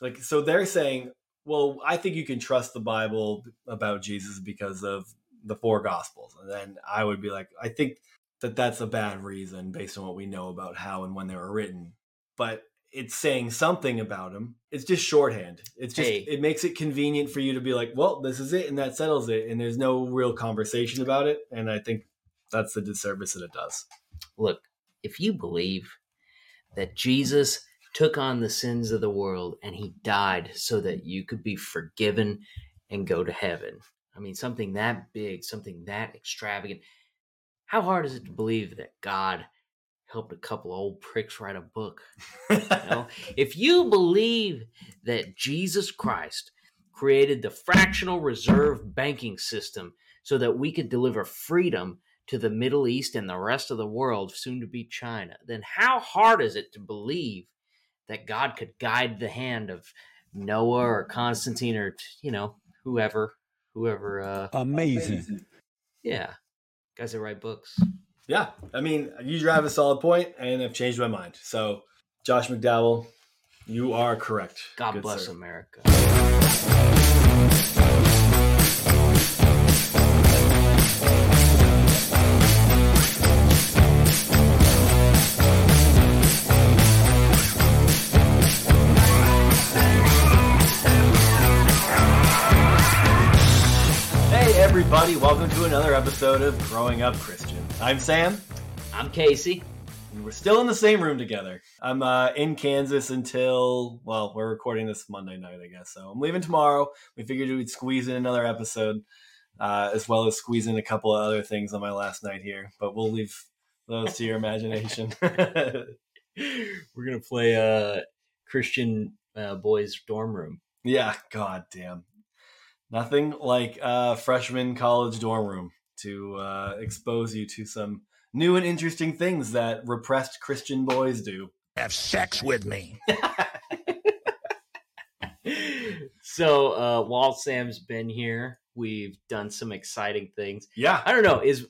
like so they're saying, well, I think you can trust the Bible about Jesus because of the four gospels. And then I would be like, I think that that's a bad reason based on what we know about how and when they were written. But it's saying something about him. It's just shorthand. It's just Hey. it makes it convenient for you to be like, well, this is it and that settles it and there's no real conversation about it and I think that's the disservice that it does. Look, if you believe that Jesus took on the sins of the world and he died so that you could be forgiven and go to heaven. I mean, something that big, something that extravagant. How hard is it to believe that God helped a couple old pricks write a book? You know? if you believe that Jesus Christ created the fractional reserve banking system so that we could deliver freedom to the Middle East and the rest of the world, soon to be China, then how hard is it to believe that God could guide the hand of Noah or Constantine or you know whoever, whoever? Uh, Amazing. yeah, guys that write books. Yeah, I mean, you drive a solid point, and I've changed my mind. So, Josh McDowell, you are correct. God Good bless sir. America. Everybody, welcome to another episode of Growing Up Christian. I'm Sam, I'm Casey. and we're still in the same room together. I'm uh, in Kansas until, well, we're recording this Monday night, I guess. So, I'm leaving tomorrow. We figured we'd squeeze in another episode, uh, as well as squeeze in a couple of other things on my last night here, but we'll leave those to your imagination. We're gonna play uh Christian uh, boys dorm room. Yeah, god damn. Nothing like a freshman college dorm room to uh, expose you to some new and interesting things that repressed Christian boys do. Have sex with me. so uh while Sam's been here, we've done some exciting things. Yeah. I don't know, is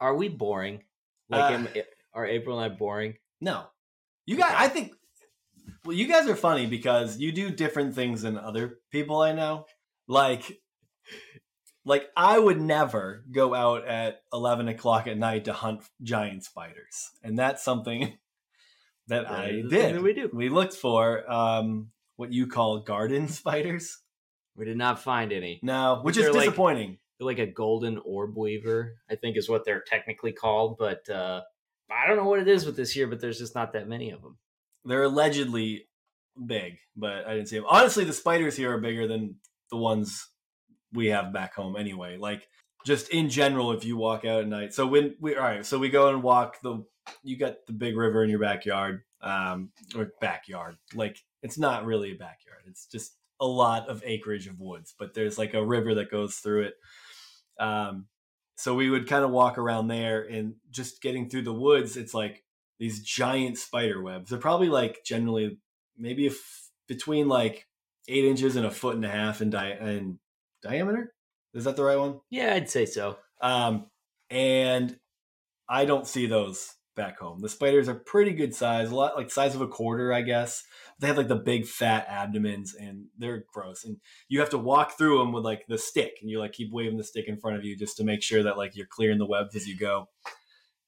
are we boring? Like Uh, am, are April and I boring? No. You guys, I think, well, you guys are funny because you do different things than other people I know. Like, like I would never go out at 11 o'clock at night to hunt giant spiders. And that's something that That I is the thing did. that we do. We looked for um, what you call garden spiders. We did not find any. No, which is They're like- disappointing. They're like a golden orb weaver, I think is what they're technically called, but uh I don't know what it is with this year, but there's just not that many of them. They're allegedly big, but I didn't see them. Honestly, the spiders here are bigger than the ones we have back home anyway. Like just in general, if you walk out at night. So when we all right, so we go and walk the you got the big river in your backyard, um, or backyard. Like it's not really a backyard. It's just a lot of acreage of woods, but there's like a river that goes through it. Um, so we would kind of walk around there and just getting through the woods. It's like these giant spider webs. They're probably like generally maybe if between like eight inches and a foot and a half in, di- in diameter. Is that the right one? Yeah, I'd say so. Um, and I don't see those back home. The spiders are pretty good size, a lot like size of a quarter, I guess. They have like the big fat abdomens, and they're gross. And you have to walk through them with like the stick, and you like keep waving the stick in front of you just to make sure that like you're clearing the webs as you go.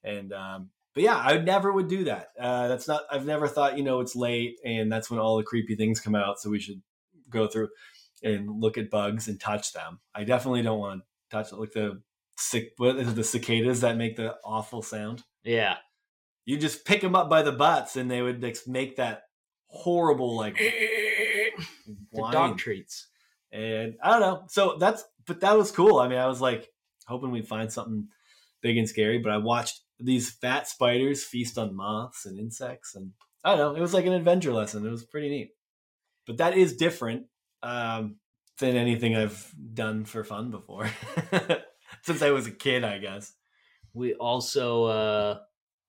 And um, but yeah, I never would do that. Uh, that's not. I've never thought you know it's late, and that's when all the creepy things come out. So we should go through and look at bugs and touch them. I definitely don't want to touch like the what is it, the cicadas that make the awful sound. Yeah. You just pick them up by the butts, and they would like, make that horrible like the dog treats. And I don't know. So that's but that was cool. I mean, I was like hoping we'd find something big and scary, but I watched these fat spiders feast on moths and insects, and I don't know. It was like an adventure lesson. It was pretty neat. But that is different um, than anything I've done for fun before. Since I was a kid, I guess. We also uh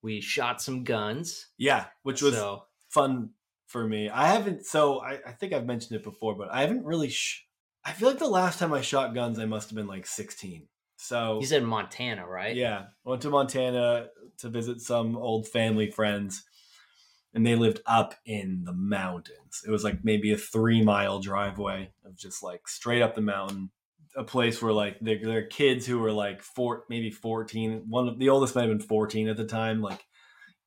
we shot some guns. Yeah, which was so fun for me. I haven't, so I, I think I've mentioned it before, but I haven't really. Sh- I feel like the last time I shot guns, I must have been like 16. So you said Montana, right? Yeah, went to Montana to visit some old family friends, and they lived up in the mountains. It was like maybe a three mile driveway of just like straight up the mountain. A place where like there are kids who were like four, maybe fourteen. One of the oldest might have been fourteen at the time. Like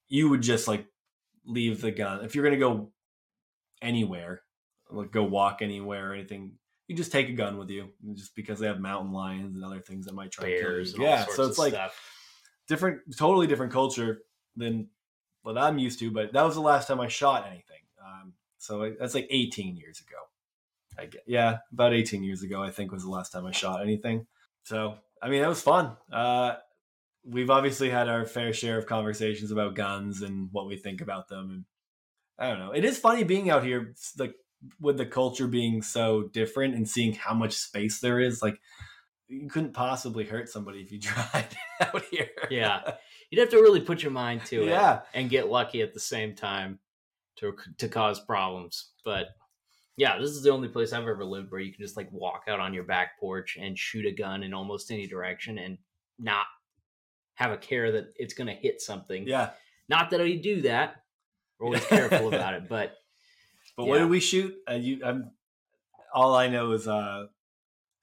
you would just like leave the gun if you're gonna go anywhere, like go walk anywhere or anything. You just take a gun with you, just because they have mountain lions and other things that might try Bears to kill you. Yeah, so it's like stuff. different, totally different culture than what I'm used to. But that was the last time I shot anything. Um, so that's like 18 years ago. I get, yeah, about 18 years ago, I think was the last time I shot anything. So I mean, it was fun. Uh, we've obviously had our fair share of conversations about guns and what we think about them, and I don't know. It is funny being out here, like with the culture being so different and seeing how much space there is. Like you couldn't possibly hurt somebody if you tried out here. Yeah. You'd have to really put your mind to it yeah. and get lucky at the same time to to cause problems. But yeah, this is the only place I've ever lived where you can just like walk out on your back porch and shoot a gun in almost any direction and not have a care that it's going to hit something. Yeah. Not that I do that. We're always careful about it, but But what Yeah. did we shoot? Uh, you, I'm, all I know is uh,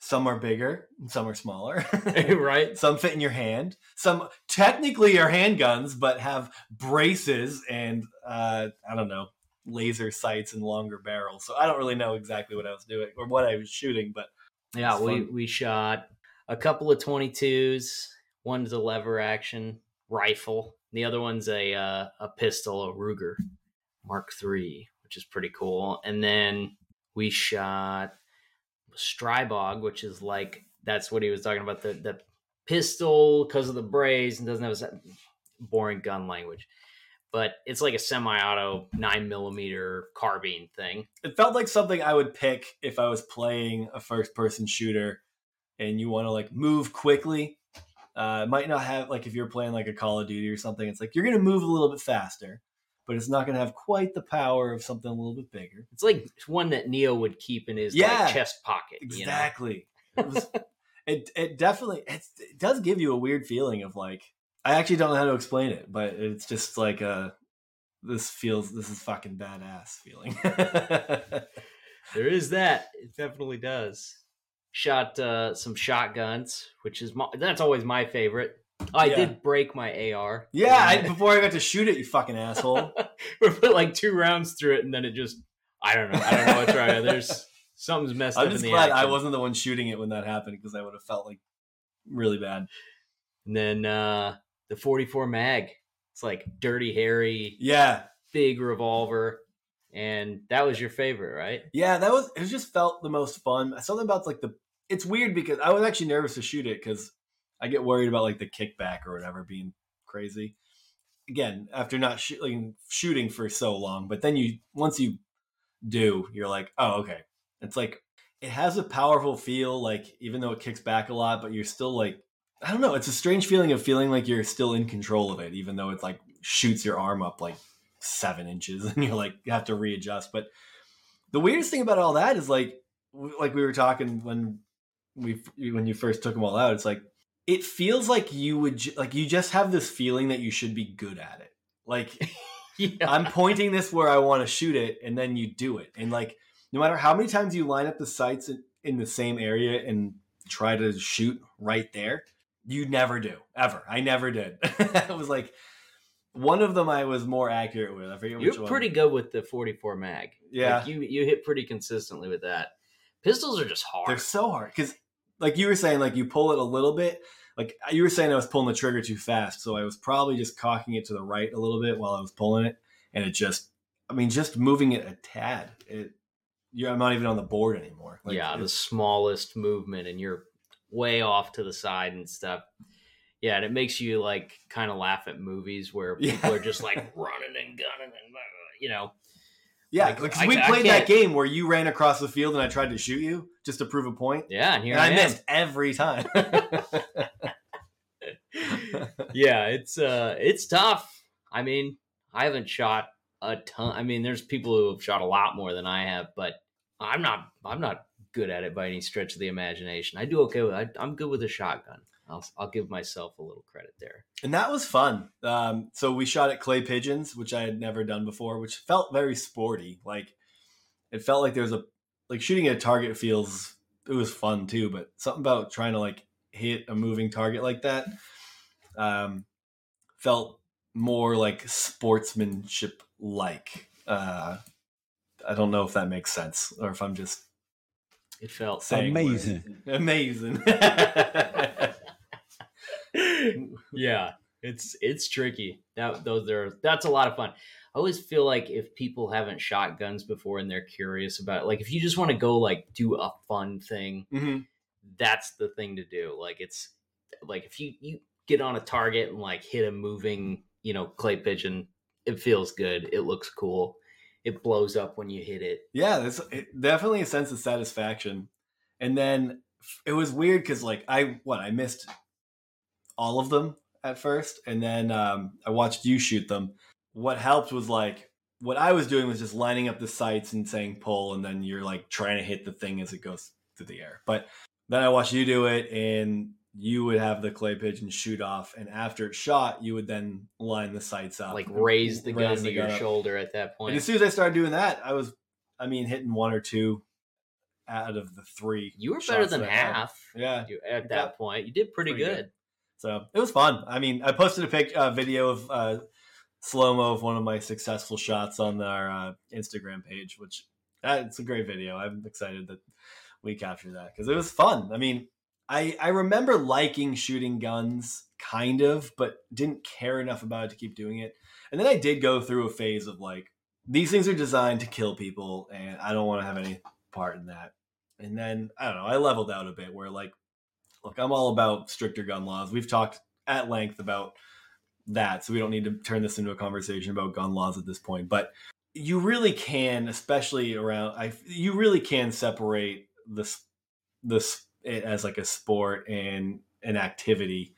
some are bigger, and some are smaller. right? some fit in your hand. Some technically are handguns, but have braces and uh, I don't know laser sights and longer barrels. So I don't really know exactly what I was doing or what I was shooting, but Yeah, we fun. we shot a couple of 22s. One's a lever action rifle. The other one's a uh, a pistol, a Ruger Mark III, which is pretty cool. And then we shot Stribog, which is like that's what he was talking about the the pistol because of the braze and doesn't have a boring gun language. But it's like a semi-auto nine millimeter carbine thing. it felt like something I would pick if I was playing a first person shooter and you want to like move quickly. Uh, it might not have like if you're playing like a Call of Duty or something, it's like you're gonna move a little bit faster, but it's not gonna have quite the power of something a little bit bigger. It's like one that Neo would keep in his Yeah, like, chest pocket. you know? Exactly. it was. It it definitely it does give you a weird feeling of like I actually don't know how to explain it, but it's just like a this feels this is fucking badass feeling. There is that. It definitely does. Shot uh, some shotguns, which is my, that's always my favorite. I Yeah. did break my AR. yeah, I, before I got to shoot it, you fucking asshole. we put like two rounds through it, and then it just I don't know. I don't know what's right. There's something's messed I'm up just in the glad I wasn't the one shooting it when that happened because I would have felt like really bad. And then uh, the 44 mag. It's like dirty, hairy, Yeah, big revolver, and that was your favorite, right? yeah, that was it. Just felt the most fun. Something about like the. It's weird because I was actually nervous to shoot it because I get worried about like the kickback or whatever being crazy. Again, after not shooting shooting for so long, but then you once you do, you're like, oh okay. It's like it has a powerful feel, like even though it kicks back a lot, but you're still like I don't know. It's a strange feeling of feeling like you're still in control of it, even though it like shoots your arm up like seven inches, and you're like you have to readjust. But the weirdest thing about all that is like, like we were talking when we when you first took them all out. It's like it feels like you would ju- like you just have this feeling that you should be good at it. Like Yeah. I'm pointing this where I want to shoot it, and then you do it. And like, no matter how many times you line up the sights in, in the same area and try to shoot right there, you never do ever. I never did. it was like one of them I was more accurate with. I forget which You're one. pretty good with the 44 mag. Yeah. Like, you you hit pretty consistently with that. Pistols are just hard. They're so hard because, like you were saying, like you pull it a little bit. Like you were saying, I was pulling the trigger too fast, so I was probably just cocking it to the right a little bit while I was pulling it, and it just, I mean, just moving it a tad. It, you're, I'm not even on the board anymore. Like, yeah, the smallest movement, and you're way off to the side and stuff. Yeah, and it makes you like kind of laugh at movies where Yeah. people are just like running and gunning and you know. Yeah. like, Like, I- we I played that game where you ran across the field and I tried to shoot you just to prove a point, Yeah, and here and I, I am. missed every time. yeah, it's uh it's tough. I mean, I haven't shot a ton. I mean, there's people who have shot a lot more than I have, but I'm not I'm not good at it by any stretch of the imagination. I do okay with I, I'm good with a shotgun. I'll I'll give myself a little credit there. And that was fun. Um, so we shot at clay pigeons, which I had never done before, which felt very sporty. Like it felt like there was a like shooting at a target feels it was fun too, but something about trying to like hit a moving target like that um, felt more like sportsmanship like. Uh, I don't know if that makes sense or if I'm just It felt. Amazing. amazing. yeah, it's it's tricky. That those are that's a lot of fun. I always feel like if people haven't shot guns before and they're curious about it, like if you just want to go like do a fun thing, Mhm. that's the thing to do. Like it's like if you you get on a target and like hit a moving, you know, clay pigeon, it feels good. It looks cool. It blows up when you hit it. Yeah, there's it, definitely a sense of satisfaction. And then it was weird because like I what I missed all of them at first, and then um, I watched you shoot them. What helped was like what I was doing was just lining up the sights and saying pull, and then you're like trying to hit the thing as it goes through the air. But then I watched you do it, and you would have the clay pigeon shoot off, and after it shot, you would then line the sights up, Like raise the gun raise to your shoulder at that And point. as soon as I started doing that, I was, I mean, hitting one or two out of the three. You were better than half. Yeah. At Yeah. that point, you did pretty, Pretty good. good. So it was fun. I mean, I posted a pic, uh, video of uh, slow mo of one of my successful shots on our uh, Instagram page, which uh, it's a great video. I'm excited that we captured that because it was fun. I mean, I I remember liking shooting guns, kind of, but didn't care enough about it to keep doing it. And then I did go through a phase of like these things are designed to kill people, and I don't want to have any part in that. And then I don't know, I leveled out a bit where like look, I'm all about stricter gun laws. We've talked at length about that, so we don't need to turn this into a conversation about gun laws at this point. But you really can, especially around, I you really can separate this this it as like a sport and an activity.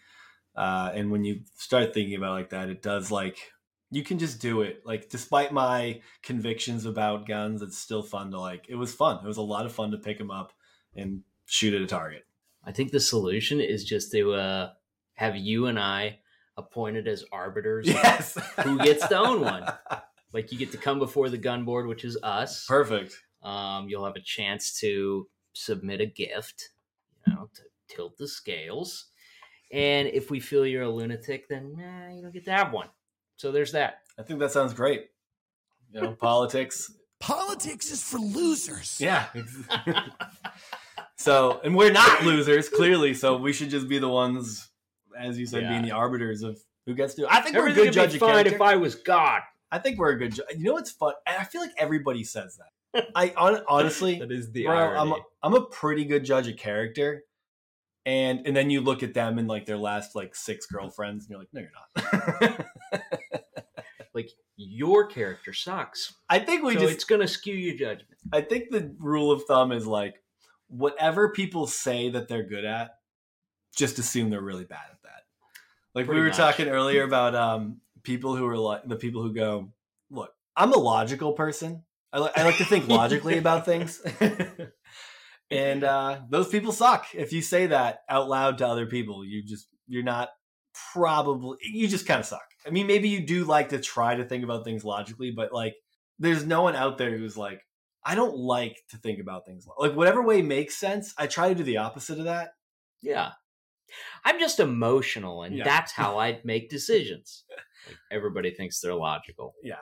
Uh, and when you start thinking about like that, it does like you can just do it. Like despite my convictions about guns, it's still fun to like. It was fun. It was a lot of fun to pick them up and shoot at a target. I think the solution is just to uh, have you and I appointed as arbiters. Yes. Who gets to own one? Like you get to come before the gun board, which is us. Perfect. Um, you'll have a chance to submit a gift, you know, to tilt the scales. And if we feel you're a lunatic, then nah, you don't get to have one. So there's that. I think that sounds great. You know, politics. Politics is for losers. Yeah. so, and we're not losers, clearly. So we should just be the ones, as you said, Yeah. being the arbiters of who gets to. I think we're a good judge be of fine character. if I was God. I think we're a good. Ju- you know what's fun? I feel like everybody says that. I hon- honestly, That is the bro, I'm a, I'm a pretty good judge of character. And and then you look at them and like their last like six girlfriends, and you're like, no, you're not. like your character sucks. I think we so just it's gonna skew your judgment. I think the rule of thumb is like whatever people say that they're good at, just assume they're really bad at that. Like Pretty we were much. talking earlier about um people who are like the people who go, look, I'm a logical person. I, li- I like to think logically about things. and uh, those people suck. If you say that out loud to other people, you just you're not probably you just kind of suck. I mean, maybe you do like to try to think about things logically, but like there's no one out there who's like I don't like to think about things like whatever way makes sense. I try to do the opposite of that. Yeah. I'm just emotional, and Yeah. that's how I make decisions. Like, everybody thinks they're logical. Yeah.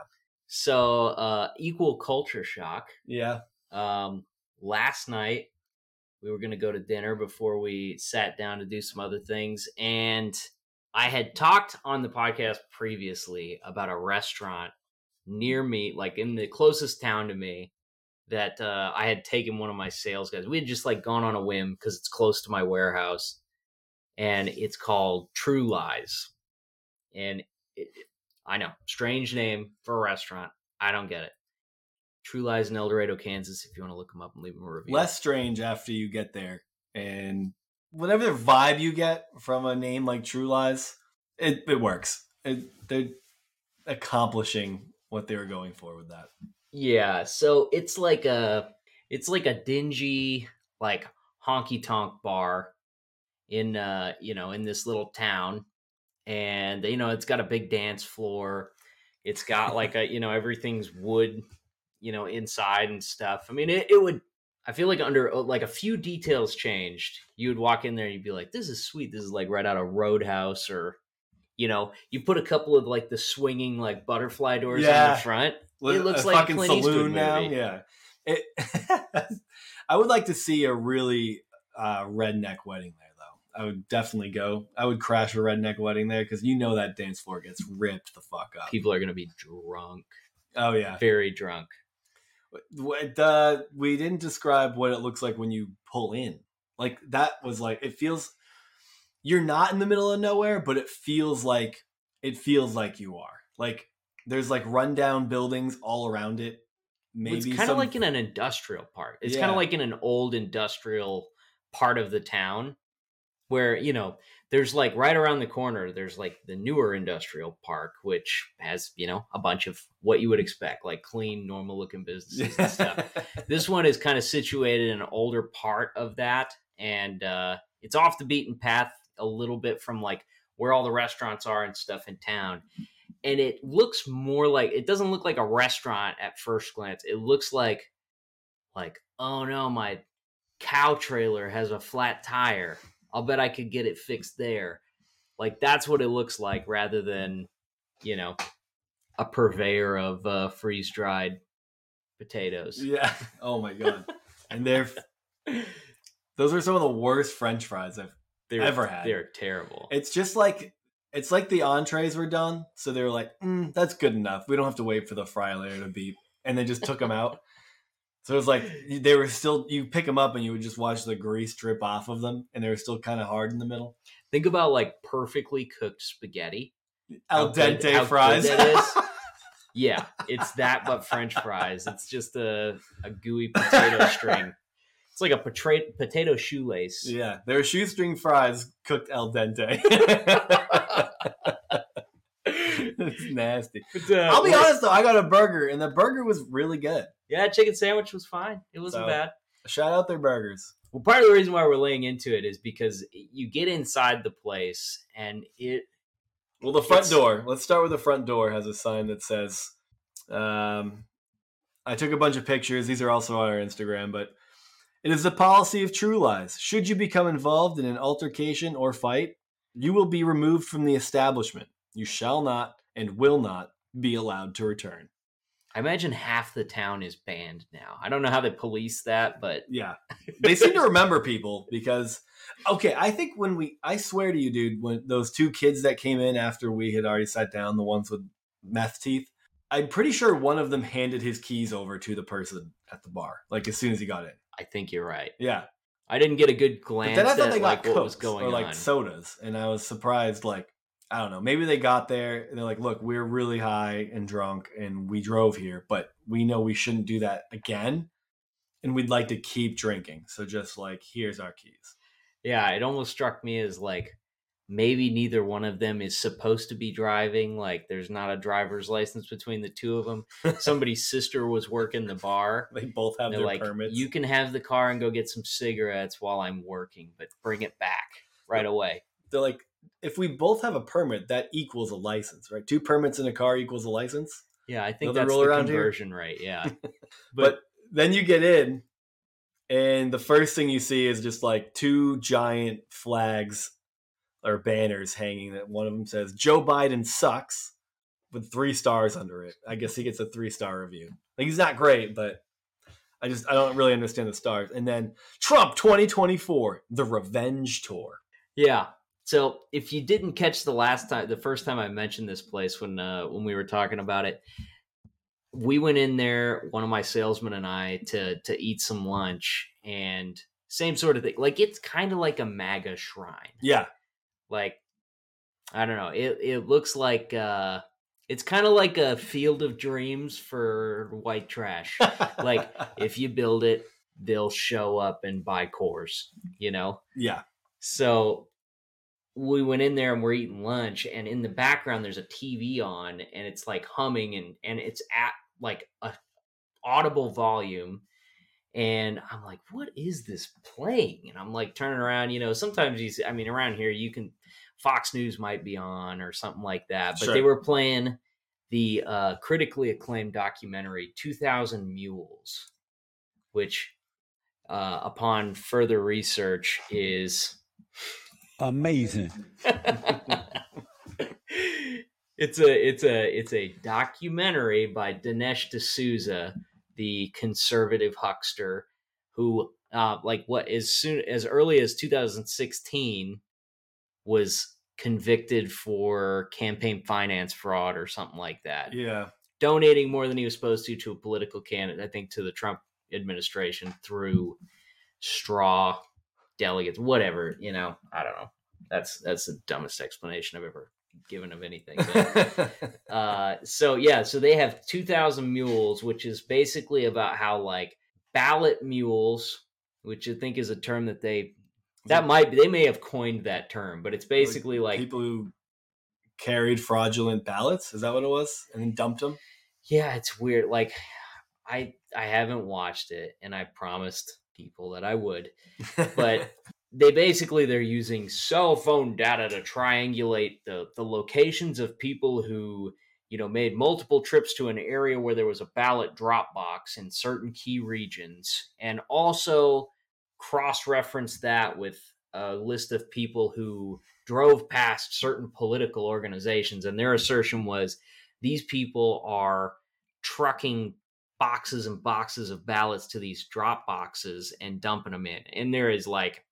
So, uh, equal culture shock. Yeah. Um, last night, we were going to go to dinner before we sat down to do some other things. And I had talked on the podcast previously about a restaurant near me, like in the closest town to me, that uh, I had taken one of my sales guys. We had just like gone on a whim because it's close to my warehouse. And it's called True Lies. And it, I know, strange name for a restaurant. I don't get it. True Lies in El Dorado, Kansas. If you want to look them up and leave them a review. Less strange after you get there, and whatever vibe you get from a name like True Lies, it it works. It, they're accomplishing what they were going for with that. Yeah, so it's like a it's like a dingy like honky tonk bar, in uh you know in this little town and you know it's got a big dance floor. It's got like a you know everything's wood you know inside and stuff. I mean it, it would i feel like under uh, like a few details changed. You would walk in there and you'd be like this is sweet. This is like right out of roadhouse or you know you put a couple of like the swinging like butterfly doors on the front It looks a like a fucking Clint Eastwood saloon now. movie. Yeah, it, I would like to see a really uh, redneck wedding there, though. I would definitely go. I would crash a redneck wedding there because you know that dance floor gets ripped the fuck up. people are going to be drunk Oh yeah. very drunk What, uh, we didn't describe what it looks like when you pull in. Like that was like it feels. You're not in the middle of nowhere, but it feels like it feels like you are. Like there's like rundown buildings all around it. Maybe it's kind of some- like in an industrial park. It's kind of like in an old industrial part of the town where, you know, there's like right around the corner, there's like the newer industrial park, which has, you know, a bunch of what you would expect, like clean, normal looking businesses and stuff. This one is kind of situated in an older part of that. And uh, it's off the beaten path a little bit from like where all the restaurants are and stuff in town and it looks more like it doesn't look like a restaurant at first glance. It looks like like oh no, my cow trailer has a flat tire. I'll bet I could get it fixed there. Like that's what it looks like rather than, you know, a purveyor of uh, freeze dried potatoes. Yeah. Oh my god. And they're those are some of the worst French fries I've. They're, Ever had. They're terrible. It's just like it's like the entrees were done, so they were like, mm, "That's good enough. We don't have to wait for the fry layer to beep," and they just took them out. So it was like they were still. You pick them up and you would just watch the grease drip off of them, and they were still kind of hard in the middle. Think about like perfectly cooked spaghetti. Al good- dente how good fries. Yeah, it's that but French fries. It's just a, a gooey potato string. It's like a potato potato shoelace. yeah, they were shoestring fries cooked al dente. it's nasty. But, uh, I'll be honest though, I got a burger, and the burger was really good. Yeah, chicken sandwich was fine. It wasn't So- bad. Shout out their burgers. Well, part of the reason why we're laying into it is because you get inside the place and it Well, the front door. Let's start with the front door. Has a sign that says, um, "I took a bunch of pictures. These are also on our Instagram, but it is the policy of True Lies. Should you become involved in an altercation or fight, you will be removed from the establishment. You shall not and will not be allowed to return." I imagine half the town is banned now. I don't know how they police that, but Yeah, they seem to remember people because okay, I think when we, I swear to you, dude, when those two kids that came in after we had already sat down, the ones with meth teeth, I'm pretty sure one of them handed his keys over to the person at the bar, like as soon as he got in. I think you're right. Yeah, I didn't get a good but glance then I thought at they like got what was cokes going or like on. sodas, and I was surprised. Like I don't know, maybe they got there and they're like, "Look, we're really high and drunk, and we drove here, but we know we shouldn't do that again." And we'd like to keep drinking. So just like, here's our keys. Yeah, it almost struck me as like maybe neither one of them is supposed to be driving. Like there's not a driver's license between the two of them. Somebody's sister was working the bar. They both have their like, permits. you can have the car and go get some cigarettes while I'm working, but bring it back right away. They're like, if we both have a permit, that equals a license, right? Two permits in a car equals a license. Yeah, I think Another that's the around here? conversion rate. Yeah, But then you get in, and the first thing you see is just like two giant flags or banners hanging. That one of them says "Joe Biden sucks" with three stars under it. I guess he gets a three star review. Like he's not great, but I just I don't really understand the stars. And then Trump 2024, the revenge tour. Yeah. So if you didn't catch the last time, the first time I mentioned this place when uh, when we were talking about it, we went in there, one of my salesmen and I, to to eat some lunch, and same sort of thing. Like it's kind of like a MAGA shrine. Yeah, Like I don't know. It it looks like uh, it's kind of like a field of dreams for white trash. Like, if you build it, they'll show up and buy Coors. You know. yeah, So we went in there and we're eating lunch, and in the background there's a TV on, and it's like humming and and it's at like a audible volume, and I'm like, what is this playing? And I'm like turning around, you know, sometimes you see, I mean, around here you can Fox News might be on or something like that, but Sure. they were playing the uh, critically acclaimed documentary 2000 Mules, which uh, upon further research is Amazing. it's a it's a it's a documentary by Dinesh D'Souza, the conservative huckster, who uh like what as soon as early as 2016 was convicted for campaign finance fraud or something like that. Yeah. Donating more than he was supposed to to a political candidate, I think to the Trump administration through straw delegates, whatever, you know. I don't know. That's that's the dumbest explanation I've ever given of anything. But uh, so yeah, so they have 2,000 mules, which is basically about how like ballot mules, which I think is a term that they that might be, they may have coined that term, but it's basically like people who carried fraudulent ballots. Is that what it was? And then dumped them. yeah, it's weird. Like I I haven't watched it, and I promised people that I would, but they basically they're using cell phone data to triangulate the the locations of people who you know made multiple trips to an area where there was a ballot drop box in certain key regions and also cross reference that with a list of people who drove past certain political organizations and their assertion was these people are trucking boxes and boxes of ballots to these drop boxes and dumping them in and there is like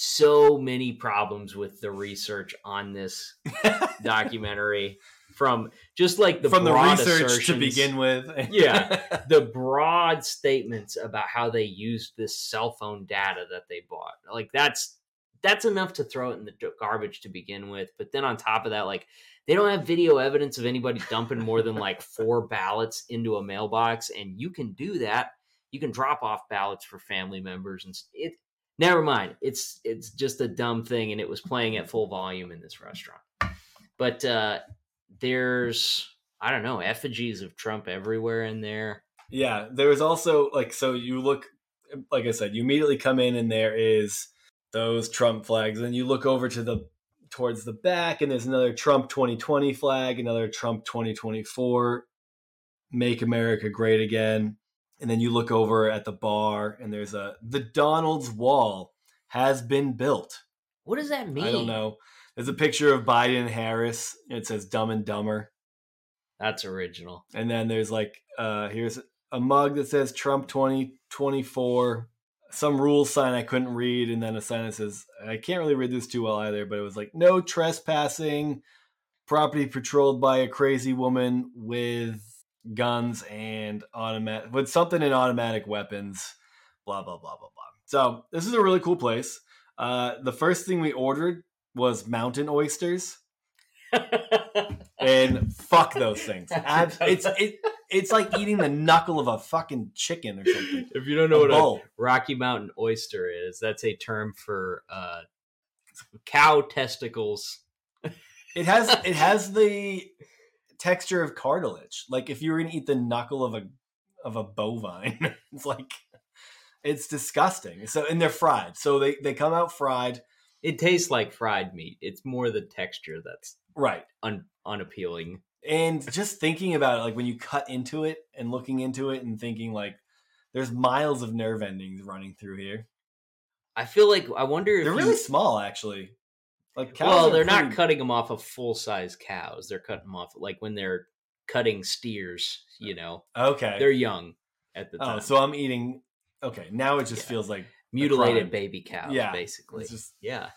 so many problems with the research on this documentary from just like the From the research to begin with. Yeah. the broad statements about how they used this cell phone data that they bought like that's that's enough to throw it in the garbage to begin with but then on top of that like they don't have video evidence of anybody dumping more than like four ballots into a mailbox and you can do that you can drop off ballots for family members and it never mind. It's it's just a dumb thing and it was playing at full volume in this restaurant. But uh there's i don't know effigies of trump everywhere in there. Yeah, there was also like so you look like I said, you immediately come in and there is those Trump flags, and you look over to the towards the back, and there's another Trump 2020 flag, another Trump 2024, Make America Great Again, and then you look over at the bar, and there's a the Donald's Wall has been built. what does that mean I don't know. There's a picture of Biden and Harris. and It says Dumb and Dumber. that's original And then there's like, uh, here's a mug that says Trump 2024, some rule sign I couldn't read, and then a sign that says, I can't really read this too well either, but it was like, no trespassing, property patrolled by a crazy woman with guns and automatic, with something in automatic weapons, blah, blah, blah, blah, blah. So this is a really cool place. Uh, the first thing we ordered was mountain oysters and fuck those things. Ab- it's it, it's like eating the knuckle of a fucking chicken or something. if you don't A know what a rocky mountain oyster is that's a term for uh cow testicles It has it has the texture of cartilage. Like if you were gonna eat the knuckle of a of a bovine, it's like it's disgusting. So and they're fried. So they they come out fried. it tastes like fried meat it's more the texture that's Right. un- unappealing And just thinking about it, like when you cut into it and looking into it and thinking like there's miles of nerve endings running through here. i feel like i wonder if They're you- really small, actually. Like cows well they're not cutting them off of full size cows they're cutting them off like when they're cutting steers you know Okay. they're young at the oh, time oh, so I'm eating. Okay, now it just Yeah. feels like mutilated baby cows Yeah, basically just Yeah.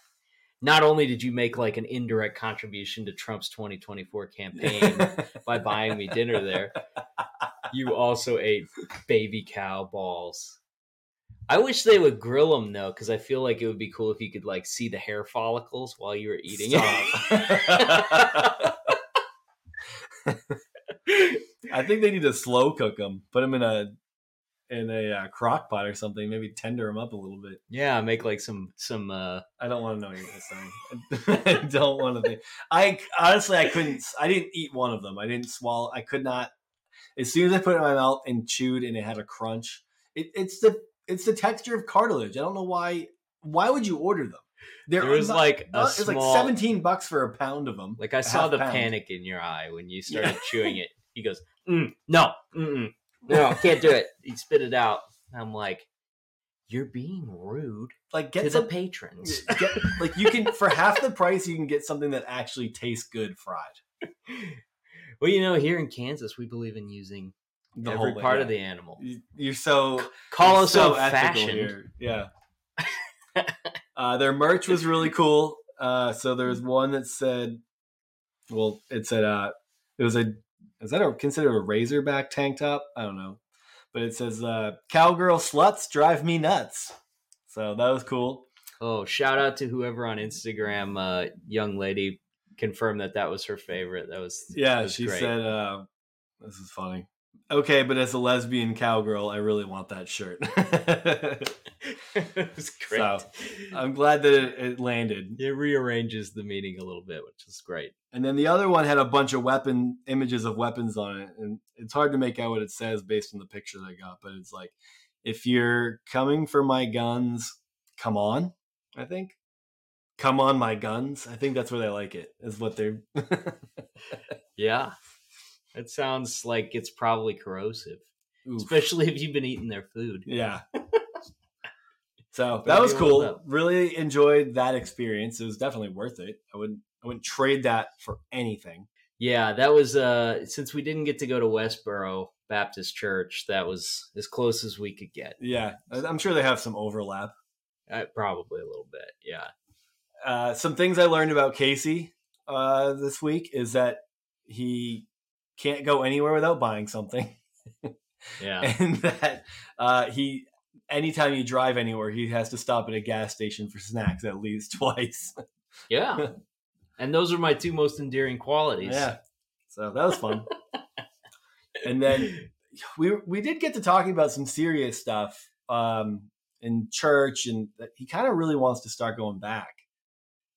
Not only did you make like an indirect contribution to Trump's 2024 campaign by buying me dinner there, you also ate baby cow balls. I wish they would grill them though, because I feel like it would be cool if you could like see the hair follicles while you were eating Stop. I think they need to slow cook them. Put them in a in a uh, crock pot or something. Maybe tender them up a little bit. yeah, make like some some uh I don't want to know what you're gonna. I don't want to think. I honestly, I couldn't. I didn't eat one of them. I didn't swallow. I could not. As soon as I put it in my mouth and chewed, and it had a crunch, It, it's the it's the texture of cartilage. I don't know why. Why would you order them? They're There was not- like a it's like seventeen bucks for a pound of them. like I saw the pound. panic in your eye when you started chewing it. He goes, mm, "No, mm-mm, no, can't do it." He spit it out. I'm like, "You're being rude Like to get the patrons." get, like you can for half the price you can get something that actually tastes good fried. well, you know, here in Kansas, we believe in using The every whole part yeah. of the animal. You- You're so Call you're us so old ethical fashioned. here. Yeah. uh, their merch was really cool. Uh, so there's one that said, well, it said, uh, it was a, is that a, considered a racerback tank top? I don't know. But it says, uh, cowgirl sluts drive me nuts. So that was cool. Oh, shout out to whoever on Instagram, uh, young lady, confirmed that that was her favorite. That was Yeah, that was she great. said, uh, this is funny. Okay, but as a lesbian cowgirl, I really want that shirt. it was great. So, I'm glad that it, it landed. it rearranges the meaning a little bit, which is great. And then the other one had a bunch of weapon images of weapons on it, and it's hard to make out what it says based on the picture I got. But it's like, if you're coming for my guns, come on. I think, come on, my guns. I think that's where they like it. Is what they're. Yeah, it sounds like it's probably corrosive, Oof. especially if you've been eating their food. Yeah. So that was cool. Really enjoyed that experience. It was definitely worth it. I wouldn't. I wouldn't trade that for anything. Yeah, that was uh since we didn't get to go to Westboro Baptist Church, that was as close as we could get. Yeah, I'm sure they have some overlap. Uh, probably a little bit. Yeah. uh, some things I learned about Casey uh, this week is that he can't go anywhere without buying something, Yeah. and that uh, he anytime you drive anywhere, he has to stop at a gas station for snacks at least twice. Yeah. and those are my two most endearing qualities. yeah, so that was fun. and then we we did get to talking about some serious stuff um, in church, and that he kind of really wants to start going back.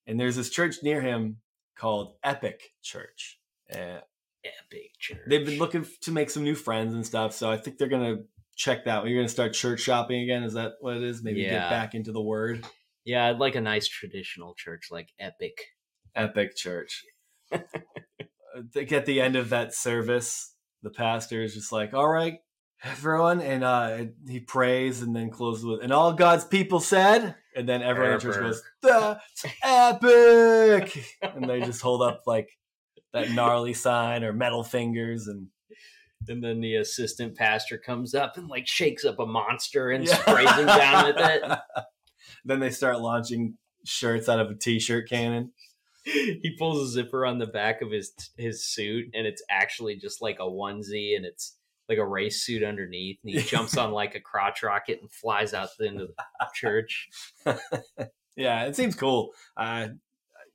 And there's this church near him called Epic Church. Uh, Epic church. they've been looking to make some new friends and stuff, so I think they're gonna check that. You're gonna start church shopping again. Is that what it is? Maybe Yeah. get back into the word Yeah, I'd like a nice traditional church like Epic. Epic Church. I think at the end of that service, the pastor is just like, "All right, everyone," and uh, he prays and then closes with, "And all God's people said," and then everyone in church goes, "That's epic," and they just hold up like that gnarly sign or metal fingers and And then the assistant pastor comes up and like shakes up a monster and Yeah. sprays him down with it. then they start launching shirts out of a t-shirt cannon. He pulls a zipper on the back of his his suit and it's actually just like a onesie and it's like a race suit underneath and he jumps on like a crotch rocket and flies out into the church. Yeah, it seems cool. Uh,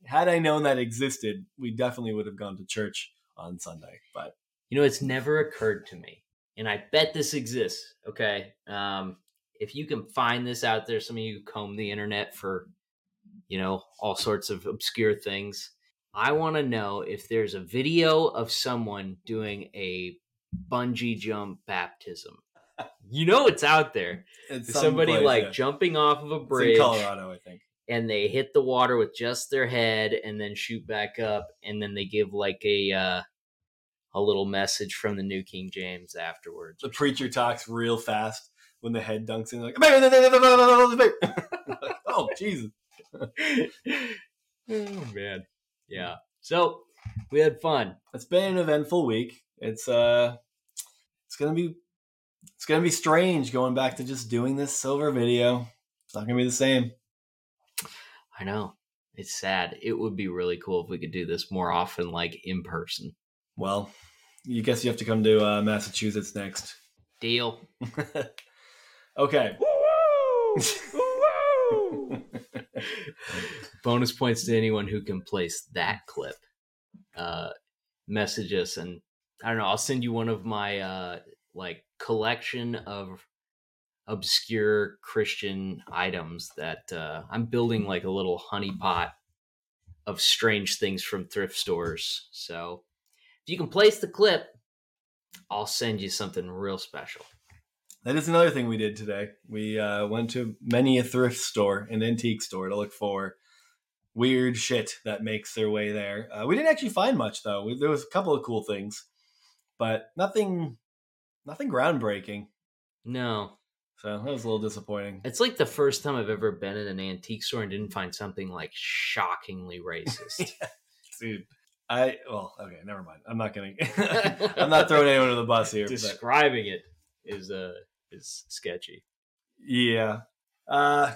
had I known that existed, we definitely would have gone to church on Sunday. But You know, it's never occurred to me, and I bet this exists. Okay, um, if you can find this out there, some of you comb the internet for, you know, all sorts of obscure things. I want to know if there's a video of someone doing a bungee jump baptism. You know, it's out there. it's Somebody like yeah. jumping off of a It's in bridge Colorado, I think. And they hit the water with just their head and then shoot back up and then they give like a uh, a little message from the New King James afterwards. The preacher talks real fast when the head dunks in, like, oh Jesus! oh man. Yeah. So we had fun. It's been an eventful week. It's uh, it's gonna be, it's gonna be strange going back to just doing this silver video. It's not gonna be the same. I know. It's sad. It would be really cool if we could do this more often, like in person. Well, you guess you have to come to uh, Massachusetts next. Deal. okay. Bonus points to anyone who can place that clip. Uh, message us, and I don't know. I'll send you one of my uh, like collection of obscure Christian items that uh, I'm building, like a little honeypot of strange things from thrift stores. So if you can place the clip, I'll send you something real special. That is another thing we did today. We uh, went to many a thrift store, an antique store, to look for weird shit that makes their way there. Uh, we didn't actually find much though. We, there was a couple of cool things, but nothing, nothing groundbreaking. No, So that was a little disappointing. it's like the first time I've ever been in an antique store and didn't find something like shockingly racist. Dude, I well, okay, never mind. I'm not gonna. I'm not throwing anyone under the bus here. But Describing it is uh is sketchy. yeah, uh,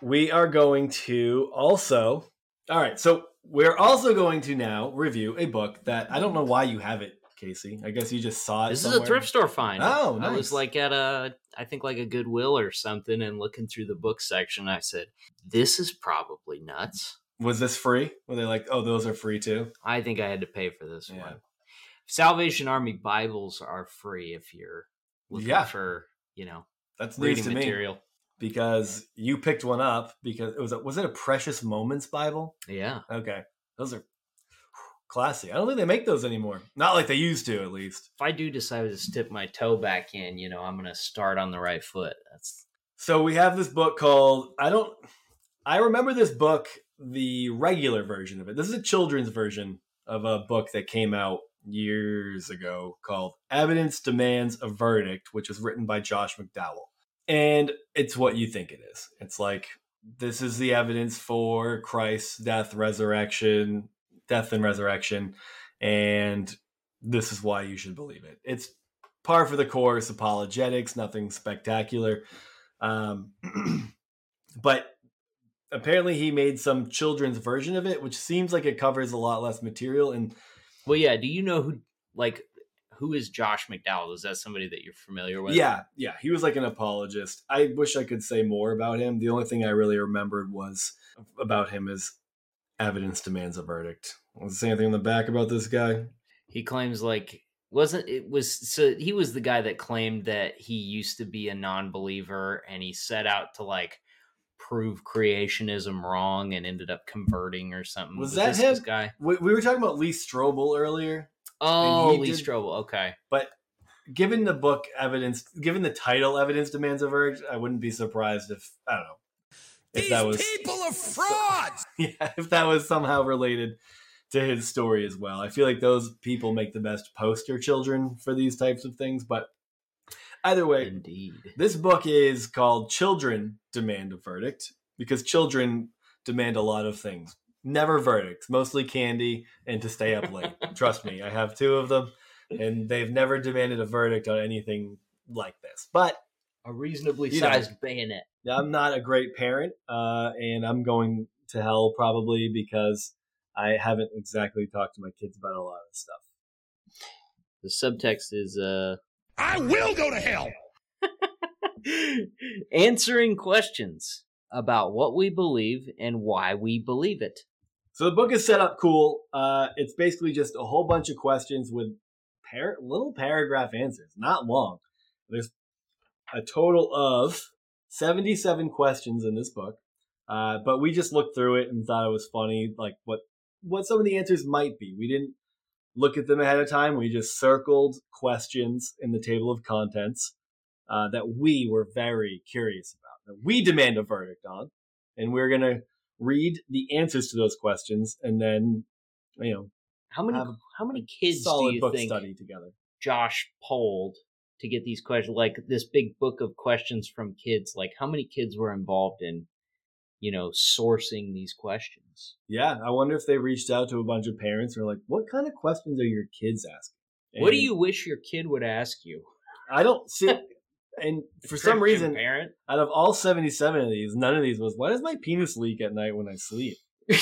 we are going to also. All right, so we're also going to now review a book that I don't know why you have it, Casey. I guess you just saw it. This is a thrift store find. Oh, nice. I was like at a, I think like a Goodwill or something, and looking through the book section, I said, "This is probably nuts." Was this free? Were they like, oh, those are free too? I think I had to pay for this Yeah. one. Salvation Army Bibles are free if you're looking Yeah. for, you know, That's reading to me material. because you picked one up because it was a, was it a Precious Moments Bible? Yeah. Okay, those are classy. I don't think they make those anymore. Not like they used to, at least. If I do decide to stick my toe back in, you know, I'm going to start on the right foot. That's So we have this book called I don't I remember this book, the regular version of it. This is a children's version of a book that came out years ago called Evidence Demands a Verdict, which was written by Josh McDowell. And it's what you think it is. It's like this is the evidence for Christ's death, resurrection, death and resurrection, and this is why you should believe it. It's par for the course apologetics, nothing spectacular. Um, but apparently he made some children's version of it, which seems like it covers a lot less material. And well, yeah. Do you know who, like, who is Josh McDowell? Is that somebody that you're familiar with? yeah, yeah, he was like an apologist. I wish I could say more about him. The only thing I really remembered was about him is evidence demands a verdict. Was there anything in the back about this guy? He claims like wasn't it was so he was the guy that claimed that he used to be a non-believer and he set out to like prove creationism wrong and ended up converting or something. Was that this him? guy? We, we were talking about Lee Strobel earlier. Oh, Lee did- Strobel. Okay. But given the book evidence, given the title "Evidence Demands a Verdict," I wouldn't be surprised if I don't know if that was people are frauds. yeah, if that was somehow related to his story as well. I feel like those people make the best poster children for these types of things. But either way, Indeed. this book is called "Children Demand a Verdict" because children demand a lot of things. Never verdicts, mostly candy and to stay up late. Trust me, I have two of them, and they've never demanded a verdict on anything like this. But A reasonably You know. sized bayonet. I'm not a great parent, uh, and I'm going to hell probably because I haven't exactly talked to my kids about a lot of stuff. The subtext is uh I will go to hell. answering questions about what we believe and why we believe it. So the book is set up cool. Uh, it's basically just a whole bunch of questions with par- little paragraph answers, not long. There's a total of 77 questions in this book, uh, but we just looked through it and thought it was funny, like what what some of the answers might be. We didn't look at them ahead of time. We just circled questions in the table of contents uh, that we were very curious about, that we demand a verdict on, and we're gonna read the answers to those questions and then you know How many how many kids do solid you book think study together Josh polled to get these questions like this big book of questions from kids like how many kids were involved in you know sourcing these questions? Yeah i wonder if they reached out to a bunch of parents and were like what kind of questions are your kids asking? What do you wish your kid would ask you? I don't see and for some reason parent? out of all 77 of these none of these was why does my penis leak at night when i sleep?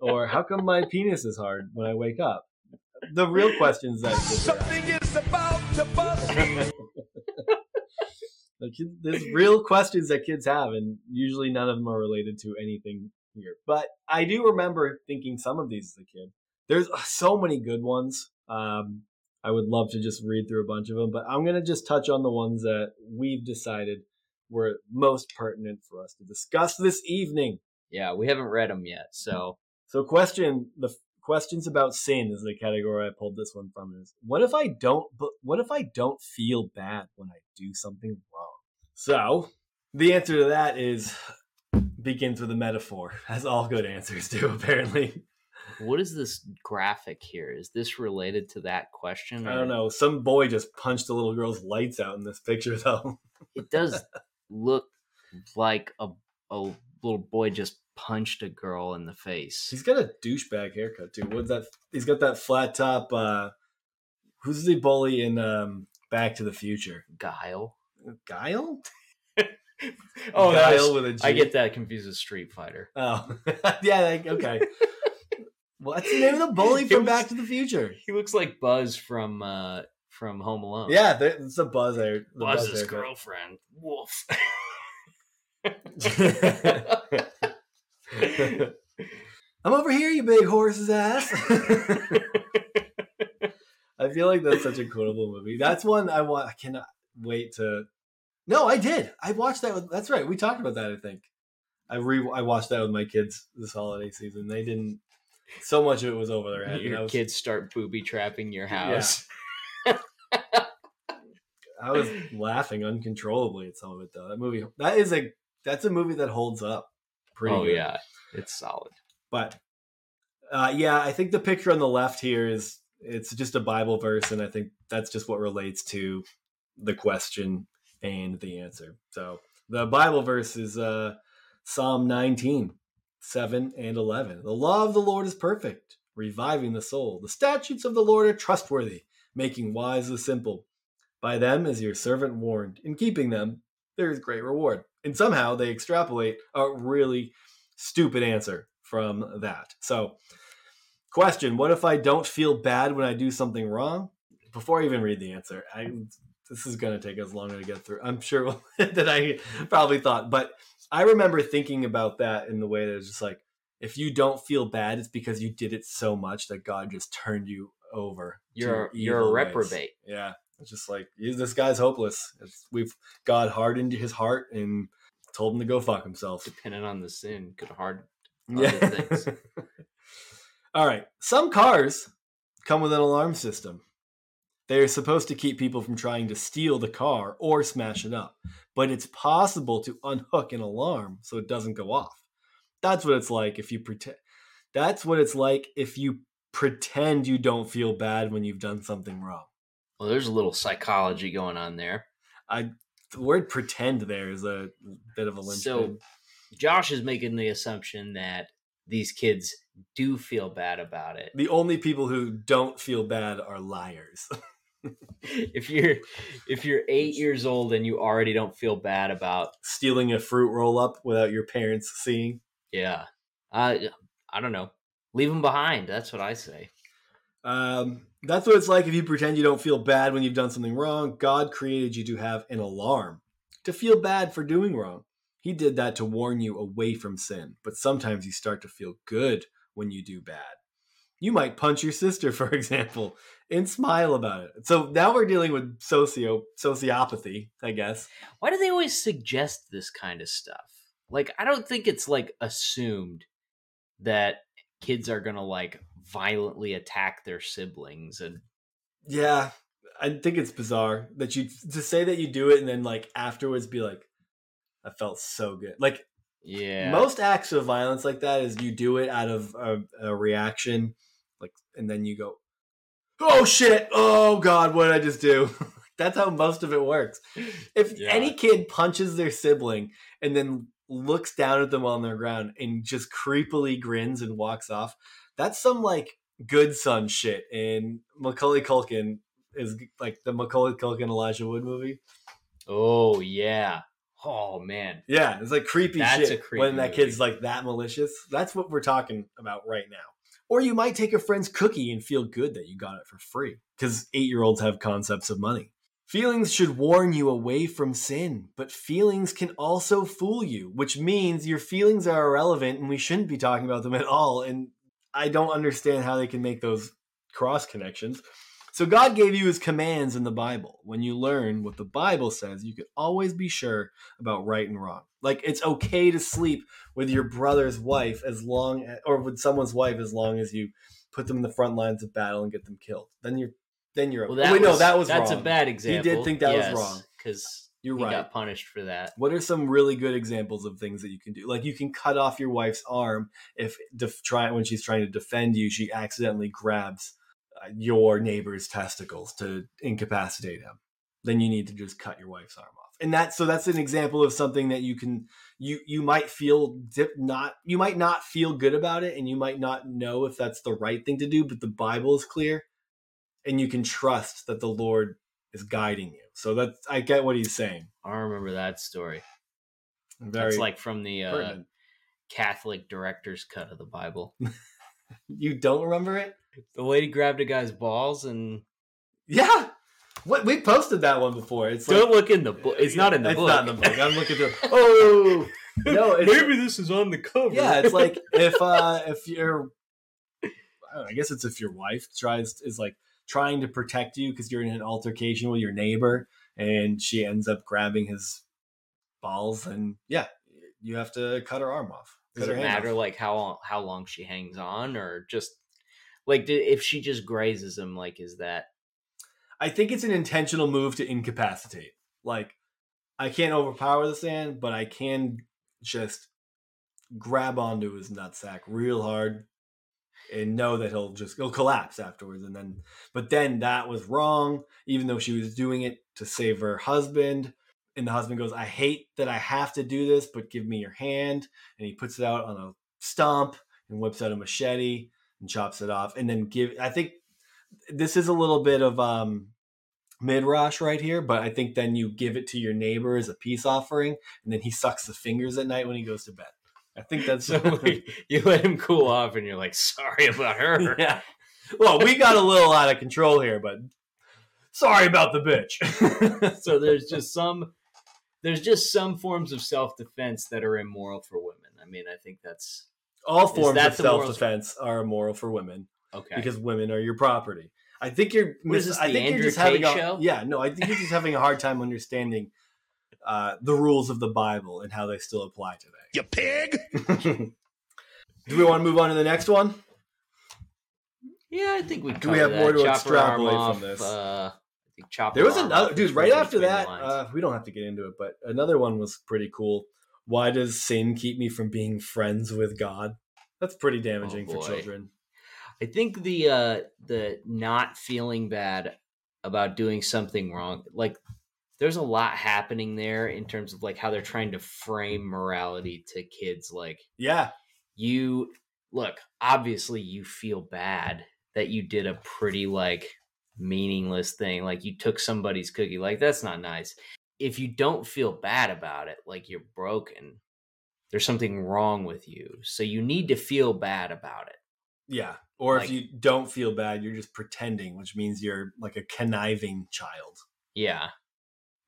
Or how come my penis is hard when i wake up the real questions that kids is about to bust. Like, there's real questions that kids have, and usually none of them are related to anything here. But I do remember thinking some of these as a kid. There's so many good ones. Um, I would love to just read through a bunch of them, but I'm gonna just touch on the ones that we've decided were most pertinent for us to discuss this evening. yeah we haven't read them yet so So, question the f- questions about sin is the category I pulled this one from. Is what if I don't? But what if I don't feel bad when I do something wrong? So the answer to that is begins with a metaphor, as all good answers do. Apparently, What is this graphic here? Is this related to that question? I don't know. Some boy just punched a little girl's lights out in this picture, though. It does look like a a little boy just punched a girl in the face. He's got a douchebag haircut too. What's that? He's got that flat top. uh Who's the bully in um Back to the Future? Guile. Guile. Oh, Guile with a G. I get that confused with Street Fighter. Oh, yeah. Like, okay. What's the name of the bully from was- Back to the Future? He looks like Buzz from uh from Home Alone. Yeah, it's a buzz the buzz Buzz's haircut. girlfriend. Wolf. I'm over here, you big horse's ass. I feel like that's such a quotable movie. That's one I want. I cannot wait to. No, I did. I watched that. With, that's right. We talked about that. I think I re. I watched that with my kids this holiday season. They didn't. So much of it was over their head. your was, kids start booby trapping your house. I was laughing uncontrollably at some of it though. That movie. That is a. That's a movie that holds up. Pretty oh good. yeah, it's solid. But uh, yeah, I think the picture on the left here is it's just a Bible verse, and I think that's just what relates to the question and the answer. So the Bible verse is uh, Psalm 19, 7 and 11. The law of the Lord is perfect, reviving the soul. The statutes of the Lord are trustworthy, making wise the simple. By them is your servant warned. In keeping them, there is great reward. And somehow they extrapolate a really stupid answer from that. So, question What if I don't feel bad when I do something wrong? Before I even read the answer, I, this is going to take us longer to get through. I'm sure that I probably thought, but I remember thinking about that in the way that it's just like, if you don't feel bad, it's because you did it so much that God just turned you over. You're you're a ways. reprobate. Yeah. It's just like this guy's hopeless. It's, we've God hardened his heart and told him to go fuck himself. Depending on the sin, could hard. Yeah. other things. All right. Some cars come with an alarm system. They are supposed to keep people from trying to steal the car or smash it up, but it's possible to unhook an alarm so it doesn't go off. That's what it's like if you pretend. That's what it's like if you pretend you don't feel bad when you've done something wrong. Well, there's a little psychology going on there. I the word pretend there is a bit of a linchpin. So Josh is making the assumption that these kids do feel bad about it. the only people who don't feel bad are liars. If you're if you're eight years old and you already don't feel bad about Stealing a fruit roll up without your parents seeing. yeah, I I don't know, leave them behind. That's what I say. Um, that's what it's like if you pretend you don't feel bad when you've done something wrong. God created you to have an alarm, to feel bad for doing wrong. He did that to warn you away from sin, but sometimes you start to feel good when you do bad. You might punch your sister, for example, and smile about it. So now we're dealing with socio sociopathy, I guess. Why do they always suggest this kind of stuff? Like, I don't think it's like assumed that kids are gonna like violently attack their siblings and Yeah, I think it's bizarre that you to say that you do it and then like afterwards be like, I felt so good. Like yeah. most acts of violence like that is you do it out of a, a reaction, like, and then you go, "Oh shit! Oh god, what did I just do?" That's how most of it works. If Yeah. any kid punches their sibling and then looks down at them on their ground and just creepily grins and walks off, that's some like good son shit. And Macaulay Culkin is like the Macaulay Culkin Elijah Wood movie. oh yeah. Oh man. Yeah, it's like creepy That's shit a creepy when that movie. kid's like that malicious. That's what we're talking about right now. Or you might take a friend's cookie and feel good that you got it for free because eight year olds have concepts of money. Feelings should warn you away from sin, but feelings can also fool you, which means your feelings are irrelevant and we shouldn't be talking about them at all. And I don't understand how they can make those cross connections. So God gave you his commands in the Bible. When you learn what the Bible says, you can always be sure about right and wrong. Like it's okay to sleep with your brother's wife as long as, or with someone's wife as long as you put them in the front lines of battle and get them killed. Then you're then you're. Well, oh, that wait, was, no, that was that's wrong. a bad example. He did think that was wrong. because You're he right. got punished for that. What are some really good examples of things that you can do? Like you can cut off your wife's arm if def- try when she's trying to defend you, she accidentally grabs uh, your neighbor's testicles to incapacitate him. Then you need to just cut your wife's arm off. And that so that's an example of something that you can you you might feel dip, not you might not feel good about it and you might not know if that's the right thing to do, but the Bible is clear and you can trust that the Lord is guiding you. So that's I get what he's saying. I remember that story. Very That's like from the uh. Catholic director's cut of the Bible. You don't remember it? The lady grabbed a guy's balls and Yeah. What we posted that one before. It's don't like, look in the book. It's not in the it's book. not in the book. I'm looking through. Oh no! It's, Maybe this is on the cover. yeah, it's like if uh if you're, I, know, I guess it's if your wife tries is like trying to protect you because you're in an altercation with your neighbor and she ends up grabbing his balls and yeah, you have to cut her arm off. Does it matter off. like how how long she hangs on, or just like if she just grazes him? Like, is that I think it's an intentional move to incapacitate. Like, I can't overpower the sand, but I can just grab onto his nutsack real hard and know that he'll just he'll collapse afterwards. And then, but then that was wrong, even though she was doing it to save her husband. And the husband goes, "I hate that I have to do this, but give me your hand." And he puts it out on a stump and whips out a machete and chops it off, and then give. I think this is a little bit of um midrash right here, but I think then you give it to your neighbor as a peace offering, and then he sucks the fingers at night when he goes to bed. I think that's so? you let him cool off, and you're like, sorry about her. yeah. Well, we got a little out of control here, but sorry about the bitch. so there's just some there's just some forms of self-defense that are immoral for women. I mean, I think that's All forms that of self-defense are immoral for women okay. because women are your property. I think you're. Mis- this, I the think Andrew you're just Tate having a, show? Yeah, no, I think you're just having a hard time understanding uh, the rules of the Bible and how they still apply today. You pig! Do we want to move on to the next one? yeah, I think we. Do we covered have more to Chop her arm extrapolate from this? Uh, I think chop There was another dude right after that. Uh, we don't have to get into it, but another one was pretty cool. Why does sin keep me from being friends with God? That's pretty damaging for Oh, boy. children. I think the uh the not feeling bad about doing something wrong, like there's a lot happening there in terms of like how they're trying to frame morality to kids. Like Yeah, you look, obviously you feel bad that you did a pretty like meaningless thing, like you took somebody's cookie. Like that's not nice. If you don't feel bad about it, like you're broken, there's something wrong with you. So you need to feel bad about it. yeah. Or Like- if you don't feel bad, you're just pretending, which means you're like a conniving child. Yeah.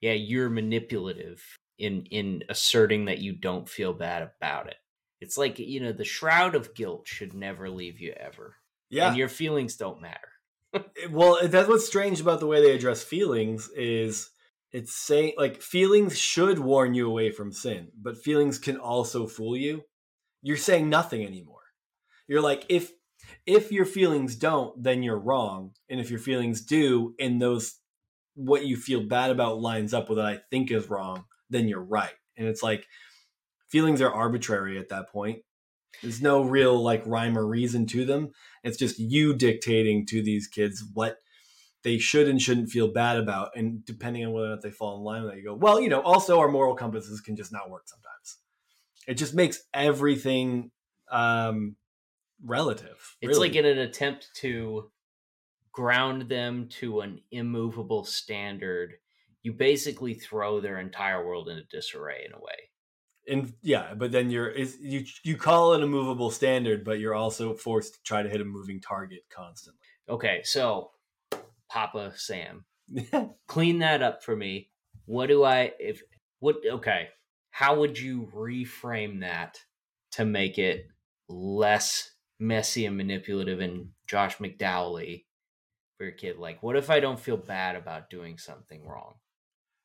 Yeah, you're manipulative in in asserting that you don't feel bad about it. It's like, you know, the shroud of guilt should never leave you ever. Yeah. And your feelings don't matter. Eh, well, eh, that's what's strange about the way they address feelings is it's saying like feelings should warn you away from sin, but feelings can also fool you. You're saying nothing anymore. You're like if if your feelings don't, then you're wrong, and if your feelings do, and those what you feel bad about lines up with what I think is wrong, then you're right. And it's like feelings are arbitrary at that point. There's no real like rhyme or reason to them. It's just you dictating to these kids what they should and shouldn't feel bad about. And depending on whether or not they fall in line with that, you go, well, you know, also our moral compasses can just not work sometimes. It just makes everything um, relative. It's really. like in an attempt to ground them to an immovable standard, you basically throw their entire world into disarray in a way. and yeah, but then you're is you you call it a movable standard, but you're also forced to try to hit a moving target constantly. Okay, so Papa Sam, clean that up for me. What do I if what okay, how would you reframe that to make it less messy and manipulative and Josh McDowley for your kid? Like, what if I don't feel bad about doing something wrong?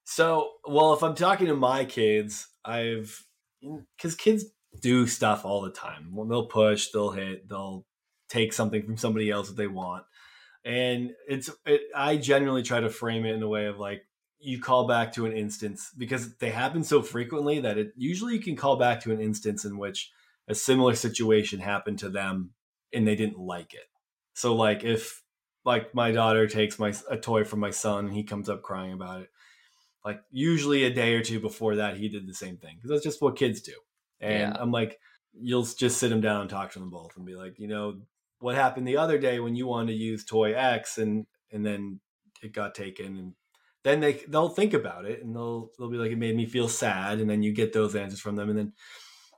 So, well, if I'm talking to my kids, I've mm, because kids do stuff all the time. They'll push, they'll hit, they'll take something from somebody else that they want. And it's it, I generally try to frame it in a way of like you call back to an instance because they happen so frequently that it usually you can call back to an instance in which a similar situation happened to them and they didn't like it. So like if like my daughter takes my a toy from my son and he comes up crying about it, like usually a day or two before that he did the same thing because that's just what kids do. And Yeah. I'm like, you'll just sit them down and talk to them both and be like, you know, what happened the other day when you wanted to use toy X? And and then it got taken and then they they'll think about it and they'll they'll be like it made me feel sad. And then you get those answers from them and then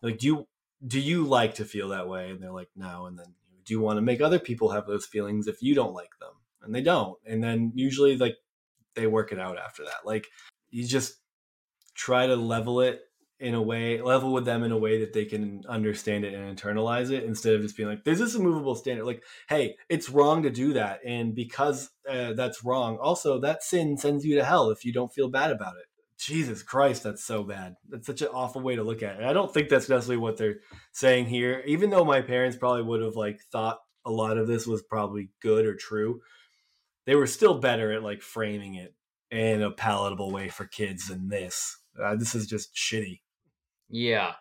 like do you do you like to feel that way? And they're like no. And then do you want to make other people have those feelings if you don't like them? And they don't. And then usually like they work it out after that. Like you just try to level it in a way level with them in a way that they can understand it and internalize it instead of just being like there's this immovable standard. Like hey it's wrong to do that and because uh, that's wrong also that sin sends you to hell if you don't feel bad about it jesus christ that's so bad that's such an awful way to look at it i don't think that's necessarily what they're saying here even though my parents probably would have like thought a lot of this was probably good or true they were still better at like framing it in a palatable way for kids than this uh, this is just shitty Yeah.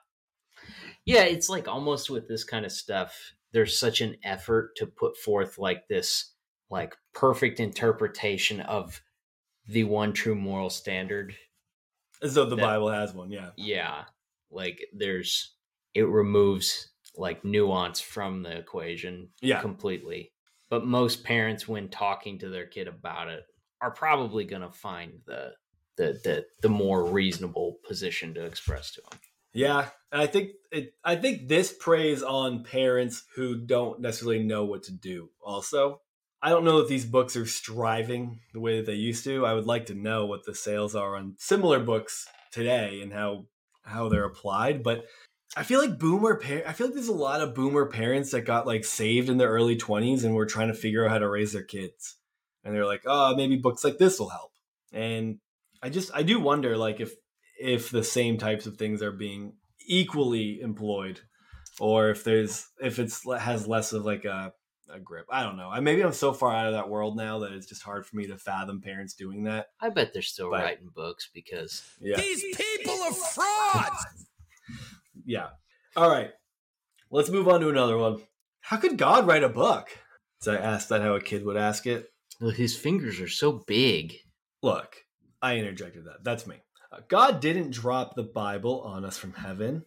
Yeah, it's like almost with this kind of stuff, there's such an effort to put forth like this like perfect interpretation of the one true moral standard. As though the That- bible has one yeah Yeah. Like there's it removes like nuance from the equation yeah completely. But most parents when talking to their kid about it are probably going to find the the the the more reasonable position to express to them. Yeah, I think it. I think this preys on parents who don't necessarily know what to do. Also, I don't know if these books are striving the way that they used to. I would like to know what the sales are on similar books today and how how they're applied. But I feel like boomer par- I feel like there's a lot of boomer parents that got like saved in their early 20s and were trying to figure out how to raise their kids. And they're like, "Oh, maybe books like this will help." And I just I do wonder like if if the same types of things are being equally employed or if there's if it's has less of like a, a grip. I don't know. I, maybe i'm so far out of that world now that it's just hard for me to fathom parents doing that. I bet they're still But- writing books because yeah. These people are frauds. yeah. All right. Let's move on to another one. How could god write a book? So i asked that how a kid would ask it. Well, his fingers are so big. look i interjected that. That's me. Uh, god didn't drop the bible on us from heaven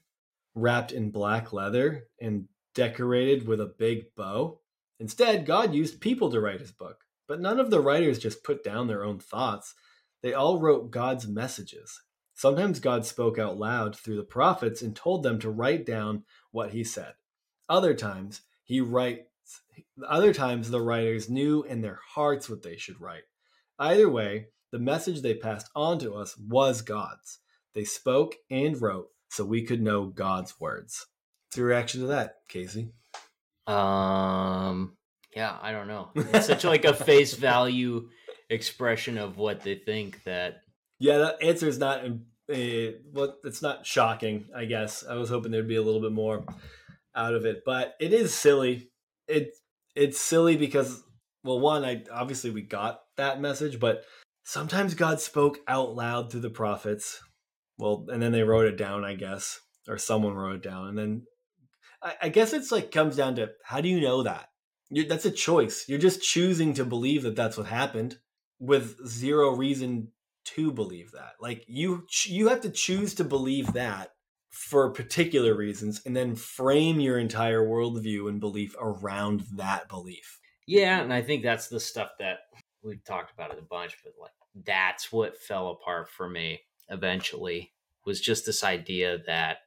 wrapped in black leather and decorated with a big bow instead god used people to write his book but none of the writers just put down their own thoughts they all wrote god's messages sometimes god spoke out loud through the prophets and told them to write down what he said other times he writes other times the writers knew in their hearts what they should write Either way, the message they passed on to us was God's. They spoke and wrote so we could know God's words. What's your reaction to that, Casey? Um, yeah, I don't know. It's such like a face value expression of what they think that Yeah, that answer is not. Uh, well, it's not shocking. I guess I was hoping there'd be a little bit more out of it, but it is silly. It it's silly because well, one, I obviously we got that message, but sometimes God spoke out loud through the prophets. Well, and then they wrote it down, I guess, or someone wrote it down, and then I, I guess it's like comes down to how do you know that? you that's a choice. You're just choosing to believe that that's what happened with zero reason to believe that. Like you, you have to choose to believe that for particular reasons, and then frame your entire worldview and belief around that belief. Yeah, and I think that's the stuff that we've talked about it a bunch, but like that's what fell apart for me eventually was just this idea that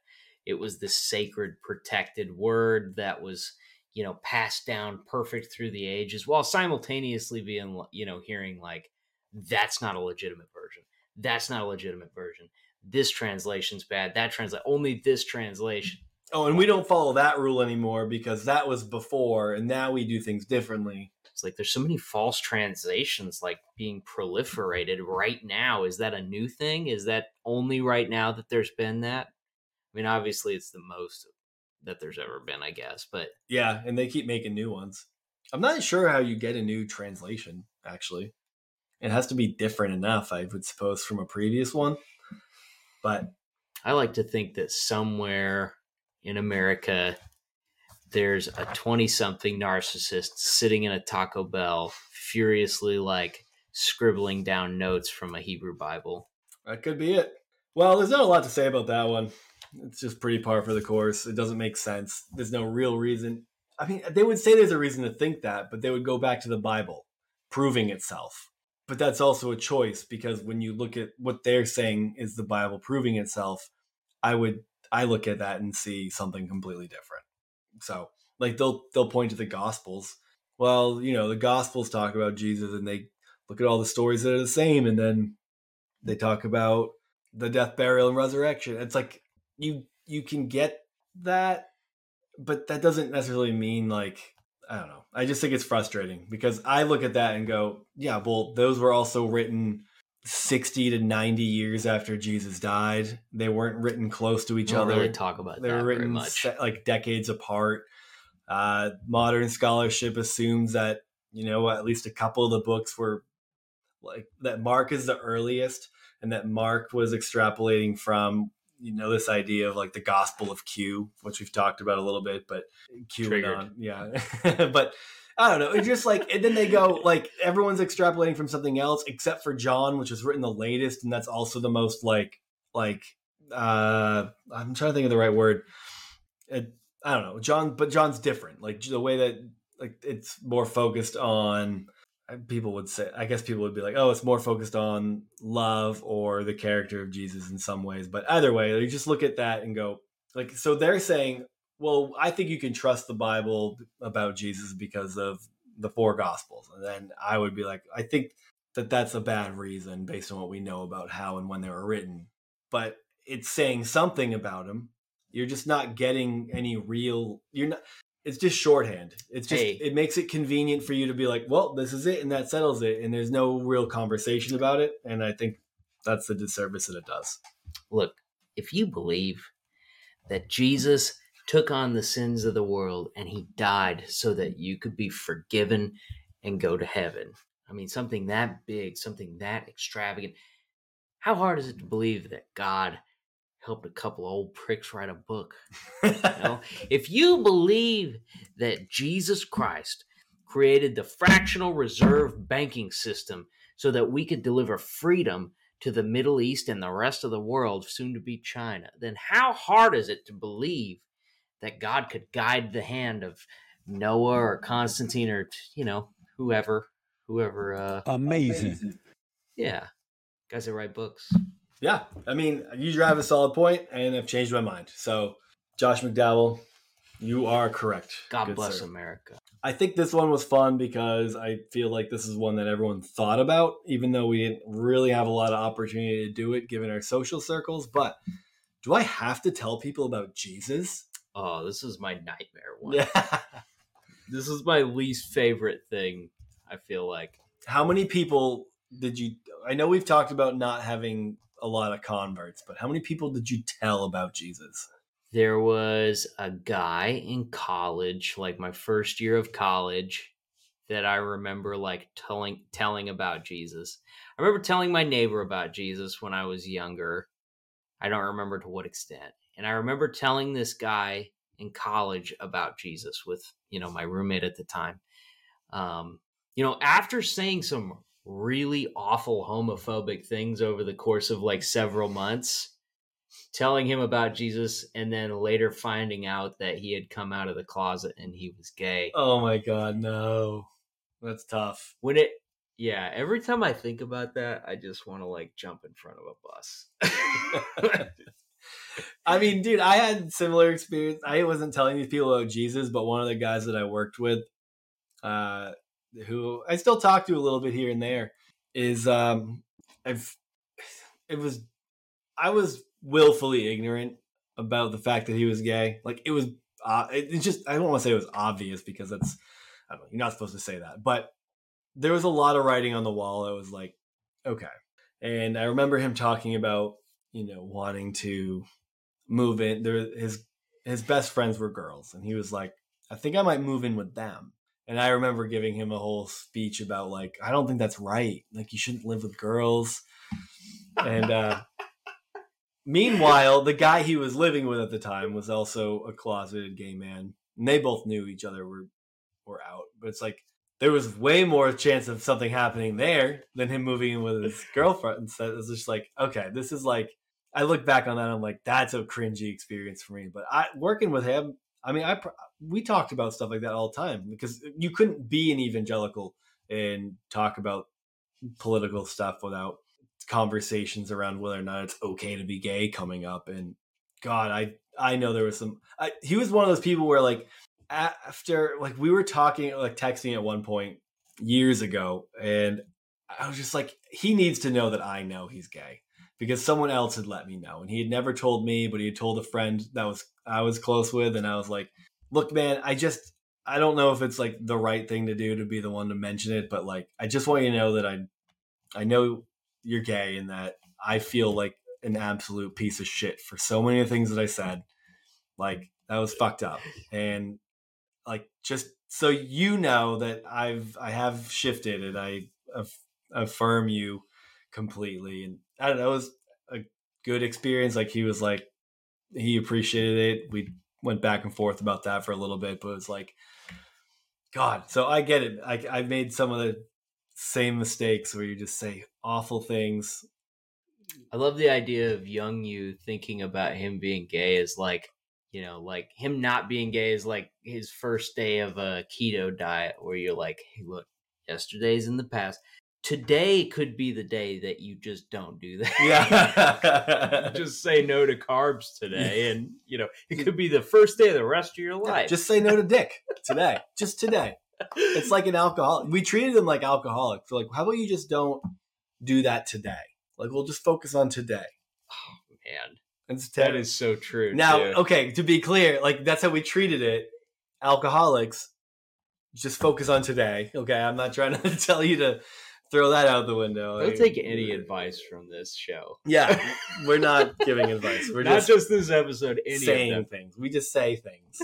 it was this sacred protected word that was you know passed down perfect through the ages while simultaneously being you know hearing like that's not a legitimate version that's not a legitimate version this translation's bad that translate only this translation Oh, and we don't follow that rule anymore because that was before, and now we do things differently. It's like there's so many false translations like being proliferated right now. Is that a new thing? Is that only right now that there's been that? I mean, obviously it's the most that there's ever been, I guess. But Yeah, and they keep making new ones. I'm not sure how you get a new translation, actually. It has to be different enough, I would suppose, from a previous one. But I like to think that somewhere in America, there's a 20 something narcissist sitting in a Taco Bell, furiously like scribbling down notes from a Hebrew Bible. that could be it. Well, there's not a lot to say about that one. It's just pretty par for the course. It doesn't make sense. There's no real reason. I mean, they would say there's a reason to think that, but they would go back to the Bible, proving itself. But that's also a choice because when you look at what they're saying is the Bible proving itself, I would I look at that and see something completely different. So, like they'll they'll point to the Gospels. Well, you know, the Gospels talk about Jesus and they look at all the stories that are the same, and then they talk about the death, burial, and resurrection. It's like you you can get that, but that doesn't necessarily mean like I don't know. I just think it's frustrating because I look at that and go, yeah, well, those were also written 60 to 90 years after Jesus died. They weren't written close to each We other. really talk about they that were written se- like decades apart. Uh, modern scholarship assumes that you know at least a couple of the books were like that. Mark is the earliest, and that Mark was extrapolating from you know this idea of like the Gospel of Q, which we've talked about a little bit, but Q Triggered. yeah, but. I don't know. It's just like, and then they go like everyone's extrapolating from something else except for John, which was written the latest, and that's also the most like like uh I'm trying to think of the right word. It, I don't know, John, but John's different. Like the way that like it's more focused on people would say I guess people would be like, "Oh, it's more focused on love or the character of Jesus in some ways." But either way, you just look at that and go like so they're saying, "Well, I think you can trust the Bible about Jesus because of the four gospels." And then I would be like, "I think that that's a bad reason based on what we know about how and when they were written." But it's saying something about him. You're just not getting any real. You're not. It's just shorthand. It's just Hey. it makes it convenient for you to be like, well, this is it, and that settles it, and there's no real conversation about it. And I think that's the disservice that it does. Look, if you believe that Jesus took on the sins of the world and he died so that you could be forgiven and go to heaven. I mean, something that big, something that extravagant. How hard is it to believe that God helped a couple old pricks write a book? You know? if you believe that Jesus Christ created the fractional reserve banking system so that we could deliver freedom to the Middle East and the rest of the world, soon to be China, then how hard is it to believe that God could guide the hand of Noah or Constantine or you know whoever, whoever? Uh, Amazing. yeah, guys that write books. Yeah, I mean, you drive a solid point, and I've changed my mind. So, Josh McDowell, you are correct. God Good bless sir. America. I think this one was fun because I feel like this is one that everyone thought about, even though we didn't really have a lot of opportunity to do it given our social circles. But do I have to tell people about Jesus? Oh, this is my nightmare one. Yeah. This is my least favorite thing. I feel like How many people did you? I know we've talked about not having a lot of converts, but how many people did you tell about Jesus? there was a guy in college, like my first year of college, that I remember like telling telling about Jesus. I remember telling my neighbor about Jesus when I was younger. I don't remember to what extent. And I remember telling this guy in college about Jesus with, you know, my roommate at the time. Um, you know, after saying some really awful homophobic things over the course of like several months, telling him about Jesus and then later finding out that he had come out of the closet and he was gay. Oh my God, no, that's tough. When it yeah, every time I think about that, I just want to like jump in front of a bus. I mean, dude, I had similar experience. I wasn't telling these people about Jesus, but one of the guys that I worked with, uh, who I still talk to a little bit here and there, is um, I've it was I was willfully ignorant about the fact that he was gay. Like it was, uh, it, just I don't want to say it was obvious because that's I don't know. You're not supposed to say that, but there was a lot of writing on the wall that was like, okay. And I remember him talking about you know wanting to move in there his his best friends were girls, and he was like, I think I might move in with them. And I remember giving him a whole speech about like, I don't think that's right. Like you shouldn't live with girls. And uh meanwhile, the guy he was living with at the time was also a closeted gay man. And they both knew each other were were out. But it's like there was way more chance of something happening there than him moving in with his girlfriend. So it was just like, okay, this is like I look back on that, I'm like, that's a cringy experience for me. But I working with him, I mean, I we talked about stuff like that all the time because you couldn't be an evangelical and talk about political stuff without conversations around whether or not it's okay to be gay coming up. And God, I I know there was some. I, he was one of those people where like after like we were talking like texting at one point years ago, and I was just like, he needs to know that I know he's gay because someone else had let me know, and he had never told me, but he had told a friend that was I was close with, and I was like, look, man, I just I don't know if it's like the right thing to do to be the one to mention it, but like I just want you to know that I I know you're gay and that I feel like an absolute piece of shit for so many of the things that I said. Like that was fucked up. And like just so you know that I've I have shifted and I aff- affirm you completely. And I don't know, it was a good experience. Like he was like he appreciated it. We went back and forth about that for a little bit, but it's like God. So I get it. I I made some of the same mistakes where you just say awful things. I love the idea of young you thinking about him being gay as like, you know, like him not being gay is like his first day of a keto diet where you're like, hey, look, yesterday's in the past. Today could be the day that you just don't do that. Yeah. just say no to carbs today. And, you know, it could be the first day of the rest of your life. Just say no to dick today. Just today. It's like an alcoholic. We treated them like alcoholics. Like, how about you just don't do that today? Like, we'll just focus on today. Oh, man. It's That is so true. now, too. okay, to be clear, like that's how we treated it. Alcoholics, just focus on today. Okay, I'm not trying to tell you to throw that out the window. Don't Like, take any advice from this show. Yeah, we're not giving advice. We're Not just, just, this episode, any saying things. We just say things.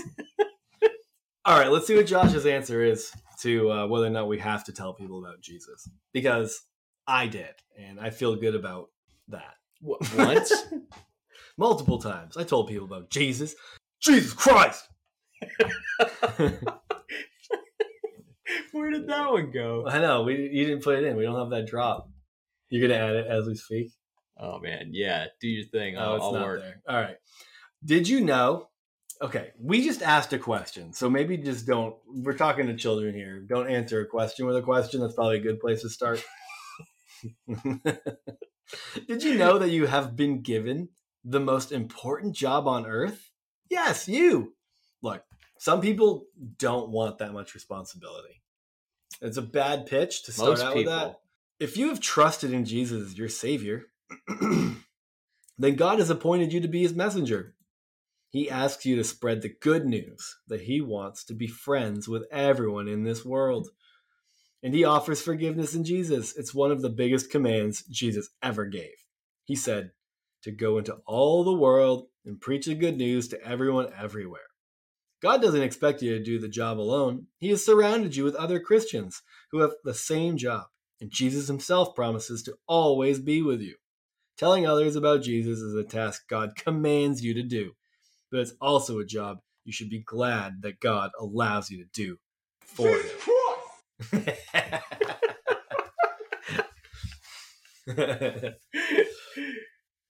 All right, let's see what Josh's answer is to uh, whether or not we have to tell people about Jesus. Because I did, and I feel good about that. What, once? Multiple times, I told people about Jesus. Jesus Christ! Where did that one go? I know we you didn't put it in. We don't have that drop. You're gonna add it as we speak. Oh man, yeah. Do your thing. Oh, I'll, it's I'll not work. there. All right. Did you know? Okay, we just asked a question, so maybe just don't. We're talking to children here. Don't answer a question with a question. That's probably a good place to start. Did you know that you have been given the most important job on earth? Yes, you. Some people don't want that much responsibility. It's a bad pitch to start Most out people. with that if you have trusted in Jesus as your Savior, then God has appointed you to be His messenger. He asks you to spread the good news that He wants to be friends with everyone in this world. And He offers forgiveness in Jesus. It's one of the biggest commands Jesus ever gave. He said to go into all the world and preach the good news to everyone everywhere. God doesn't expect you to do the job alone. He has surrounded you with other Christians who have the same job. And Jesus himself promises to always be with you. Telling others about Jesus is a task God commands you to do, but it's also a job you should be glad that God allows you to do for Him.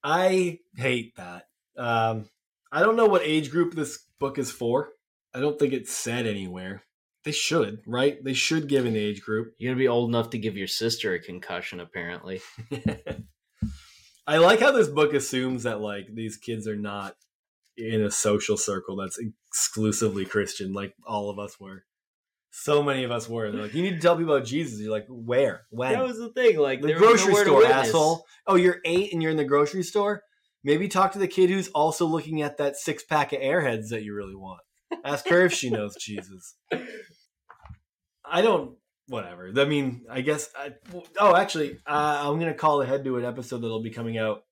I hate that. Um, I don't know what age group this book is for. I don't think it's said anywhere. They should, right? They should give an age group. You're gonna be old enough to give your sister a concussion, apparently. I like how this book assumes that like these kids are not in a social circle that's exclusively Christian, like all of us were. So many of us were. They're like, you need to tell people about Jesus. You're like, where? When? That was the thing. Like the grocery store, asshole. Oh, you're eight and you're in the grocery store? Maybe talk to the kid who's also looking at that six pack of airheads that you really want. Ask her if she knows Jesus. I don't. Whatever. I mean, I guess. I, oh, actually, uh, I'm gonna call ahead to an episode that'll be coming out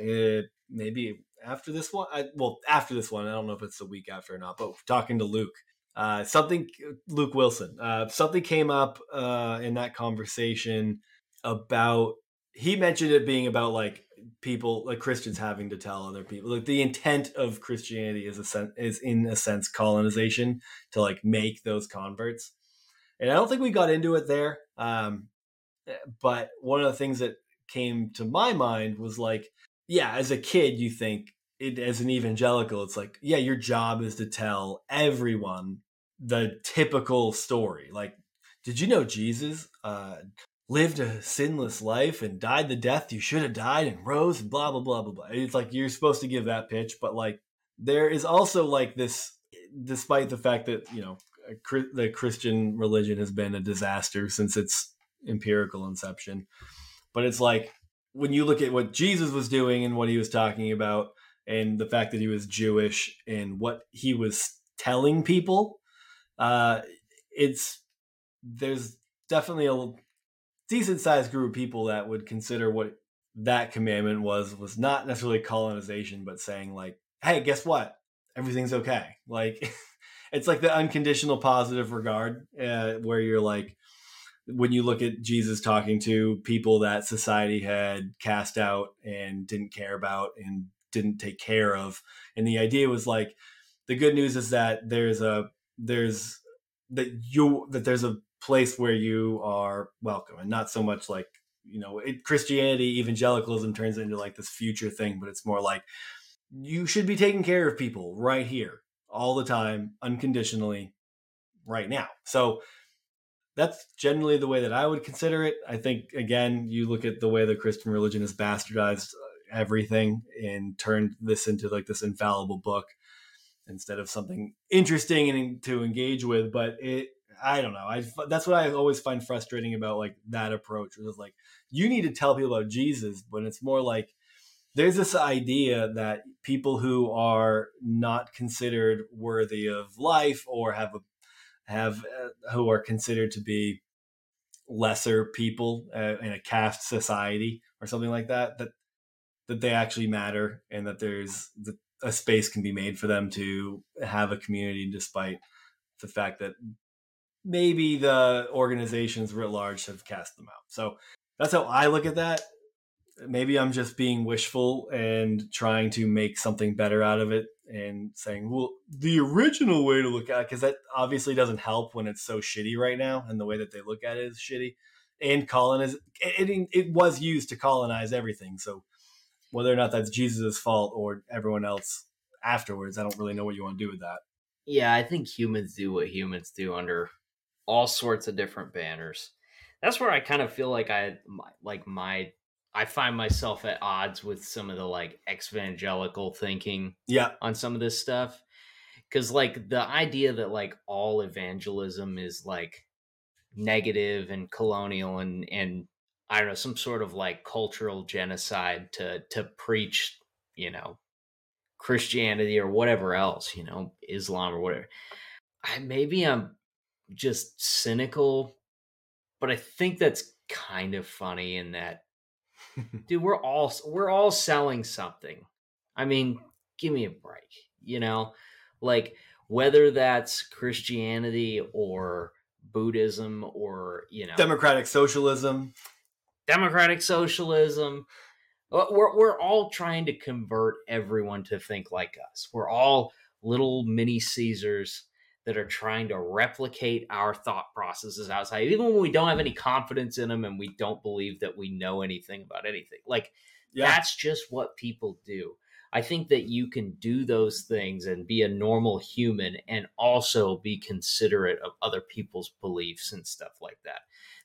uh, maybe after this one. I, well, after this one, I don't know if it's the week after or not. But talking to Luke, uh, something Luke Wilson, uh, something came up uh, in that conversation about. He mentioned it being about like people like Christians having to tell other people like the intent of Christianity is a sen- is in a sense colonization to like make those converts. And I don't think we got into it there. Um, but one of the things that came to my mind was like, yeah, as a kid, you think it as an evangelical, it's like, yeah, your job is to tell everyone the typical story. Like, did you know Jesus uh, lived a sinless life and died the death you should have died and rose and blah blah blah blah blah. It's like you're supposed to give that pitch, but like there is also like this, despite the fact that you know the Christian religion has been a disaster since its empirical inception, but it's like when you look at what Jesus was doing and what he was talking about, and the fact that he was Jewish and what he was telling people, uh, it's there's definitely a decent sized group of people that would consider what that commandment was was not necessarily colonization, but saying like, hey, guess what? Everything's okay. Like it's like the unconditional positive regard, uh, where you're like, when you look at Jesus talking to people that society had cast out and didn't care about and didn't take care of, and the idea was like, the good news is that there's a there's that you that there's a place where you are welcome and not so much like you know it, christianity evangelicalism turns into like this future thing but it's more like you should be taking care of people right here all the time unconditionally right now. So that's generally the way that i would consider it. I think again you look at the way the christian religion has bastardized uh, everything and turned this into like this infallible book instead of something interesting and to engage with but it I don't know. I that's what I always find frustrating about like that approach. Is like you need to tell people about Jesus, but it's more like there's this idea that people who are not considered worthy of life or have a have uh, who are considered to be lesser people uh, in a caste society or something like that that that they actually matter and that there's a space can be made for them to have a community despite the fact that maybe the organizations writ large have cast them out. So that's how I look at that. Maybe I'm just being wishful and trying to make something better out of it and saying, well, the original way to look at it, because that obviously doesn't help when it's so shitty right now and the way that they look at it is shitty. And colonize it, it, it was used to colonize everything. So whether or not that's Jesus' fault or everyone else afterwards, I don't really know what you want to do with that. Yeah, I think humans do what humans do under all sorts of different banners. That's where I kind of feel like I like my I find myself at odds with some of the like evangelical thinking yeah on some of this stuff cuz like the idea that like all evangelism is like negative and colonial and and I don't know some sort of like cultural genocide to to preach, you know, Christianity or whatever else, you know, Islam or whatever. I maybe I'm just cynical, but I think that's kind of funny in that dude, we're all we're all selling something. I mean, give me a break, you know? Like whether that's Christianity or Buddhism or, you know, democratic socialism, democratic socialism, uh, we're we're all trying to convert everyone to think like us. We're all little mini Caesars that are trying to replicate our thought processes outside, even when we don't have any confidence in them and we don't believe that we know anything about anything. Like, yeah. that's just what people do. I think that you can do those things and be a normal human and also be considerate of other people's beliefs and stuff like that.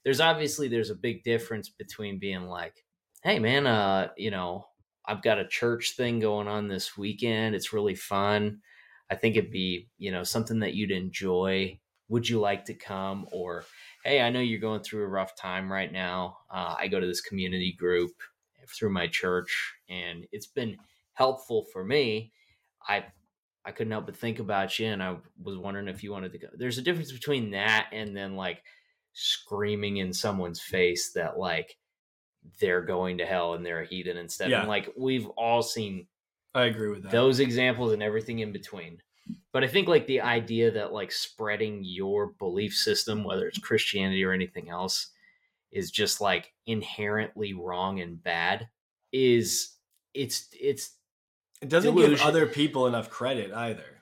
There's obviously there's a big difference between being like, "Hey man, uh, you know, I've got a church thing going on this weekend. It's really fun. I think it'd be, you know, something that you'd enjoy. Would you like to come? Or, hey, I know you're going through a rough time right now. Uh, I go to this community group through my church, and it's been helpful for me. I I couldn't help but think about you, and I was wondering if you wanted to go. There's a difference between that and then like screaming in someone's face that like they're going to hell and they're a heathen instead. Yeah. And like we've all seen I agree with that. those examples and everything in between. But I think like the idea that like spreading your belief system, whether it's Christianity or anything else, is just like inherently wrong and bad is it's it's it doesn't give other people enough credit either.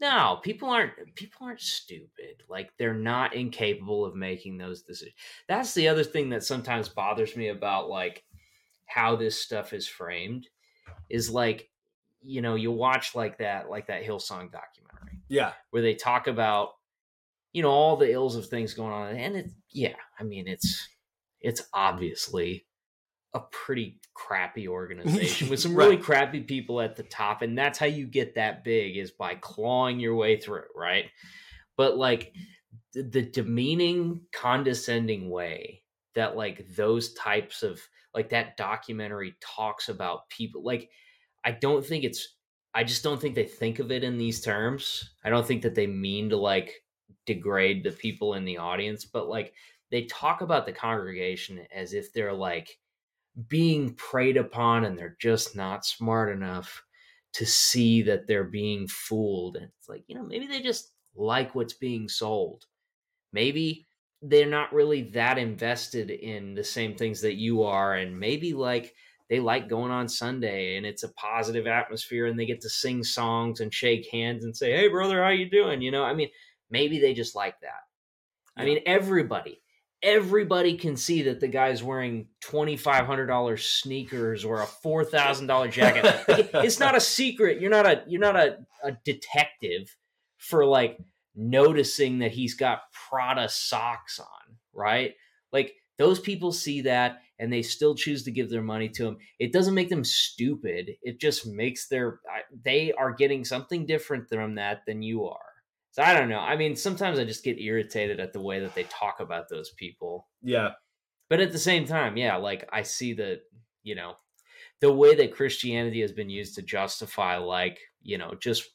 no people aren't people aren't stupid like they're not incapable of making those decisions that's the other thing that sometimes bothers me about like how this stuff is framed is like you know you watch like that like that hillsong documentary Yeah, where they talk about you know all the ills of things going on and it yeah i mean it's it's obviously a pretty crappy organization with some really Right. crappy people at the top and that's how you get that big is by clawing your way through right but like the, the demeaning condescending way that like those types of like that documentary talks about people like i don't think it's i just don't think they think of it in these terms. I don't think that they mean to like degrade the people in the audience but like they talk about the congregation as if they're like being preyed upon and they're just not smart enough to see that they're being fooled. And it's like you know maybe they just like what's being sold. Maybe they're not really that invested in the same things that you are and maybe like they like going on sunday and it's a positive atmosphere and they get to sing songs and shake hands and say hey brother how you doing? You know i mean maybe they just like that. I mean everybody everybody can see that the guy's wearing $2500 sneakers or a $4000 jacket. Like, it's not a secret. You're not a you're not a, a detective for like noticing that he's got prada socks on right? Like those people see that and they still choose to give their money to him it doesn't make them stupid. It just makes their they are getting something different from that than you are. So i don't know. I mean sometimes i just get irritated at the way that they talk about those people. Yeah, but at the same time, yeah, like I see that, you know, the way that Christianity has been used to justify, like, you know, just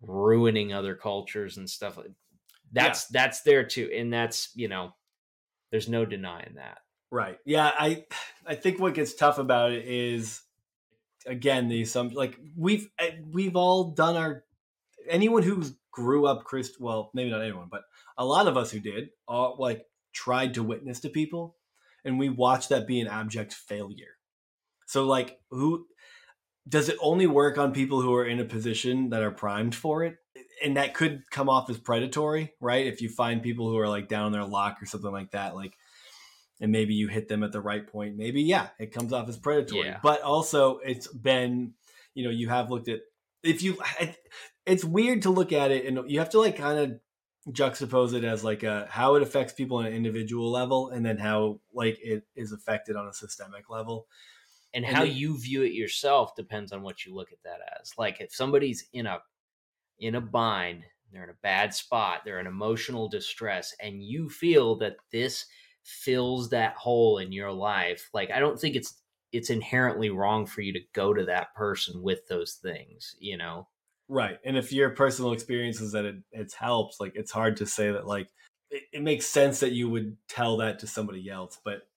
ruining other cultures and stuff. like That's that's there too, and that's you know, there's no denying that. Right. Yeah, I I think what gets tough about it is again the assumption like we've eh, we've all done our anyone who grew up Christ well maybe not anyone but a lot of us who did all like tried to witness to people and we watched that be an abject failure. So like who does it only work on people who are in a position that are primed for it? And that could come off as predatory, right? If you find people who are like down on their luck or something like that, like and maybe you hit them at the right point, maybe yeah, it comes off as predatory. Yeah. But also it's been, you know, you have looked at if you it's weird to look at it and you have to like kind of juxtapose it as like a how it affects people on an individual level and then how like it is affected on a systemic level And And how then- you view it yourself depends on what you look at that as. Like if somebody's in a in a bind, they're in a bad spot, they're in emotional distress, and you feel that this fills that hole in your life, like I don't think it's it's inherently wrong for you to go to that person with those things, you know. right and if your personal experience is that it, it's helped like it's hard to say that like it, it makes sense that you would tell that to somebody else but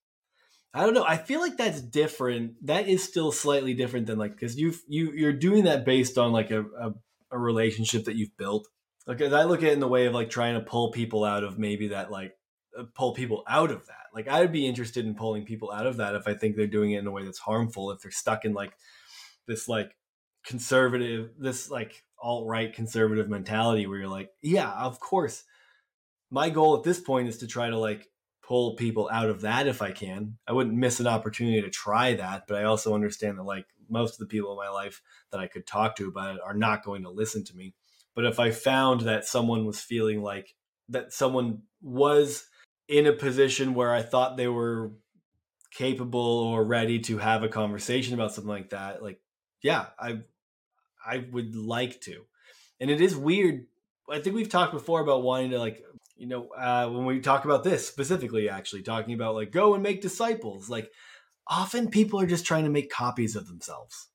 i don't know i feel like that's different that is still slightly different than like because you've you you're doing that based on like a, a, a relationship that you've built like as i look at it in the way of like trying to pull people out of maybe that like Uh, pull people out of that. Like i would be interested in pulling people out of that if i think they're doing it in a way that's harmful if they're stuck in like this like conservative this like alt-right conservative mentality where you're like yeah of course. My goal at this point is to try to like pull people out of that if i can. I wouldn't miss an opportunity to try that but i also understand that like most of the people in my life that i could talk to about it are not going to listen to me. But if i found that someone was feeling like that someone was in a position where i thought they were capable or ready to have a conversation about something like that like yeah i i would like to. And it is weird i think we've talked before about wanting to like you know uh, when we talk about this specifically actually talking about like go and make disciples like often people are just trying to make copies of themselves.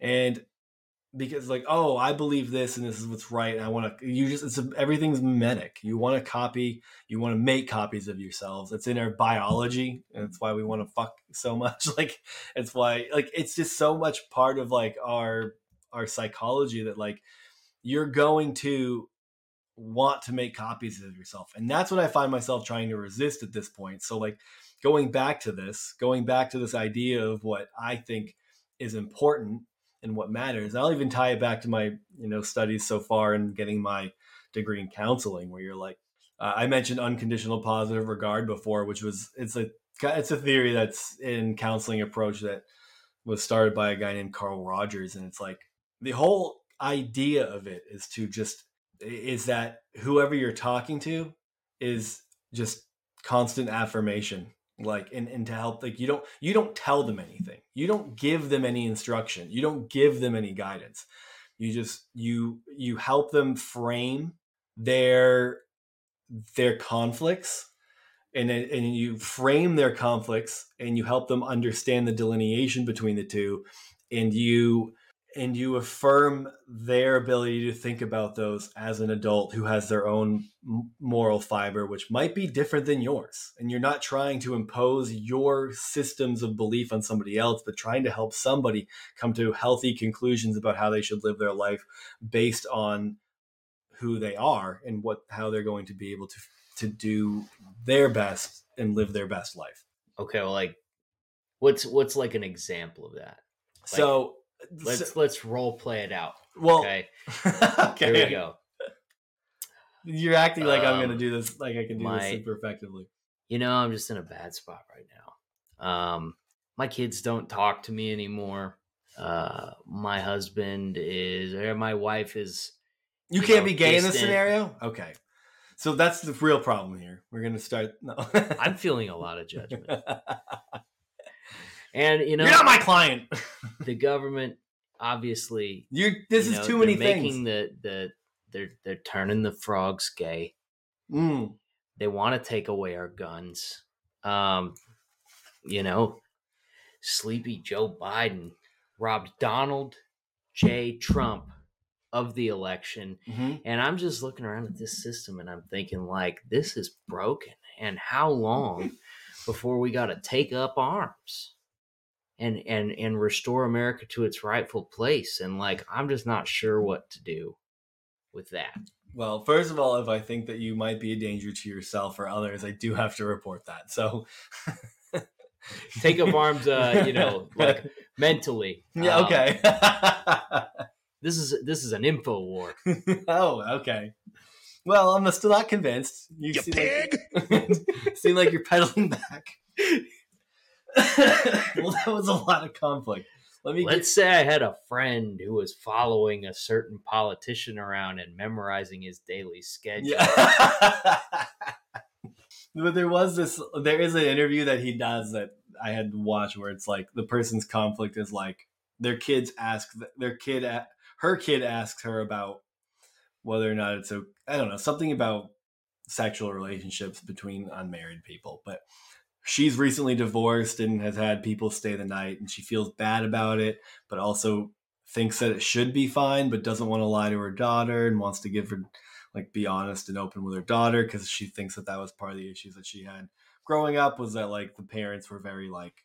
And because like oh i believe this and this is what's right i want to you just it's a, everything's mimetic. You want to copy you want to make copies of yourselves. It's in our biology and it's why we want to fuck so much. Like it's why like it's just so much part of like our our psychology that like you're going to want to make copies of yourself. And that's what i find myself trying to resist at this point. So like going back to this going back to this idea of what i think is important and what matters. I'll even tie it back to my you know studies so far and getting my degree in counseling, where you're like, uh, I mentioned unconditional positive regard before, which was it's a it's a theory that's in counseling approach that was started by a guy named Carl Rogers, and it's like the whole idea of it is to just is that whoever you're talking to is just constant affirmation like and, and to help like you don't you don't tell them anything. You don't give them any instruction. You don't give them any guidance. You just you you help them frame their their conflicts and and you frame their conflicts and you help them understand the delineation between the two and you and you affirm their ability to think about those as an adult who has their own moral fiber which might be different than yours. And you're not trying to impose your systems of belief on somebody else but trying to help somebody come to healthy conclusions about how they should live their life based on who they are and what how they're going to be able to to do their best and live their best life. Okay well like what's what's like an example of that? Like, so Let's so, let's role play it out. Well, okay, okay. Here we go. You're acting like um, I'm going to do this, like I can do my, this super effectively. You know, I'm just in a bad spot right now. Um, my kids don't talk to me anymore. Uh, my husband is, or my wife is. You, you can't know, be gay distant. in this scenario. Okay, so that's the real problem here. We're going to start. No, I'm feeling a lot of judgment. And you know, you're not my client. the government, obviously, you're. This you is know, too many things. The the they're they're turning the frogs gay. Mm. They want to take away our guns. Um, you know, sleepy Joe Biden robbed Donald J. Trump of the election. Mm-hmm. And I'm just looking around at this system and I'm thinking, like, this is broken. And how long before we got to take up arms? And and and restore America to its rightful place. And like, I'm just not sure what to do with that. Well, first of all, if I think that you might be a danger to yourself or others, I do have to report that. So take up arms, uh, you know, like mentally. Yeah. Um, okay. this is this is an info war. oh, okay. Well, I'm still not convinced. You, you seem pig. Like, seem like you're pedaling back. well, that was a lot of conflict. Let me. Let's get... say I had a friend who was following a certain politician around and memorizing his daily schedule. Yeah. but there was this. There is an interview that he does that I had to watch where it's like the person's conflict is like their kids ask their kid her kid asks her about whether or not it's a I don't know something about sexual relationships between unmarried people, but she's recently divorced and has had people stay the night and she feels bad about it but also thinks that it should be fine but doesn't want to lie to her daughter and wants to give her like be honest and open with her daughter because she thinks that that was part of the issues that she had growing up was that like the parents were very like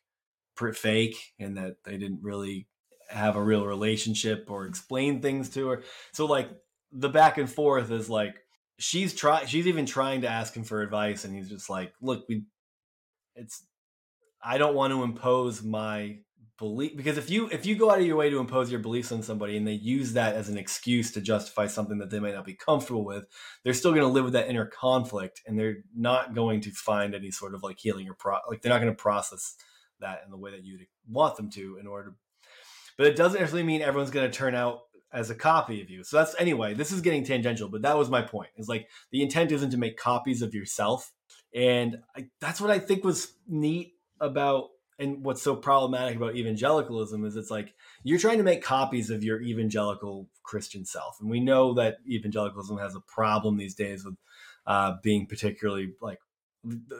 fake and that they didn't really have a real relationship or explain things to her. So like the back and forth is like she's trying she's even trying to ask him for advice and he's just like look we it's I don't want to impose my belief because if you if you go out of your way to impose your beliefs on somebody and they use that as an excuse to justify something that they might not be comfortable with they're still going to live with that inner conflict and they're not going to find any sort of like healing or pro like they're not going to process that in the way that you want them to in order to, but it doesn't necessarily mean everyone's going to turn out as a copy of you. So that's anyway this is getting tangential but that was my point. Is like the intent isn't to make copies of yourself and I, that's what I think was neat about and what's so problematic about evangelicalism is it's like you're trying to make copies of your evangelical Christian self. And we know that evangelicalism has a problem these days with uh, being particularly like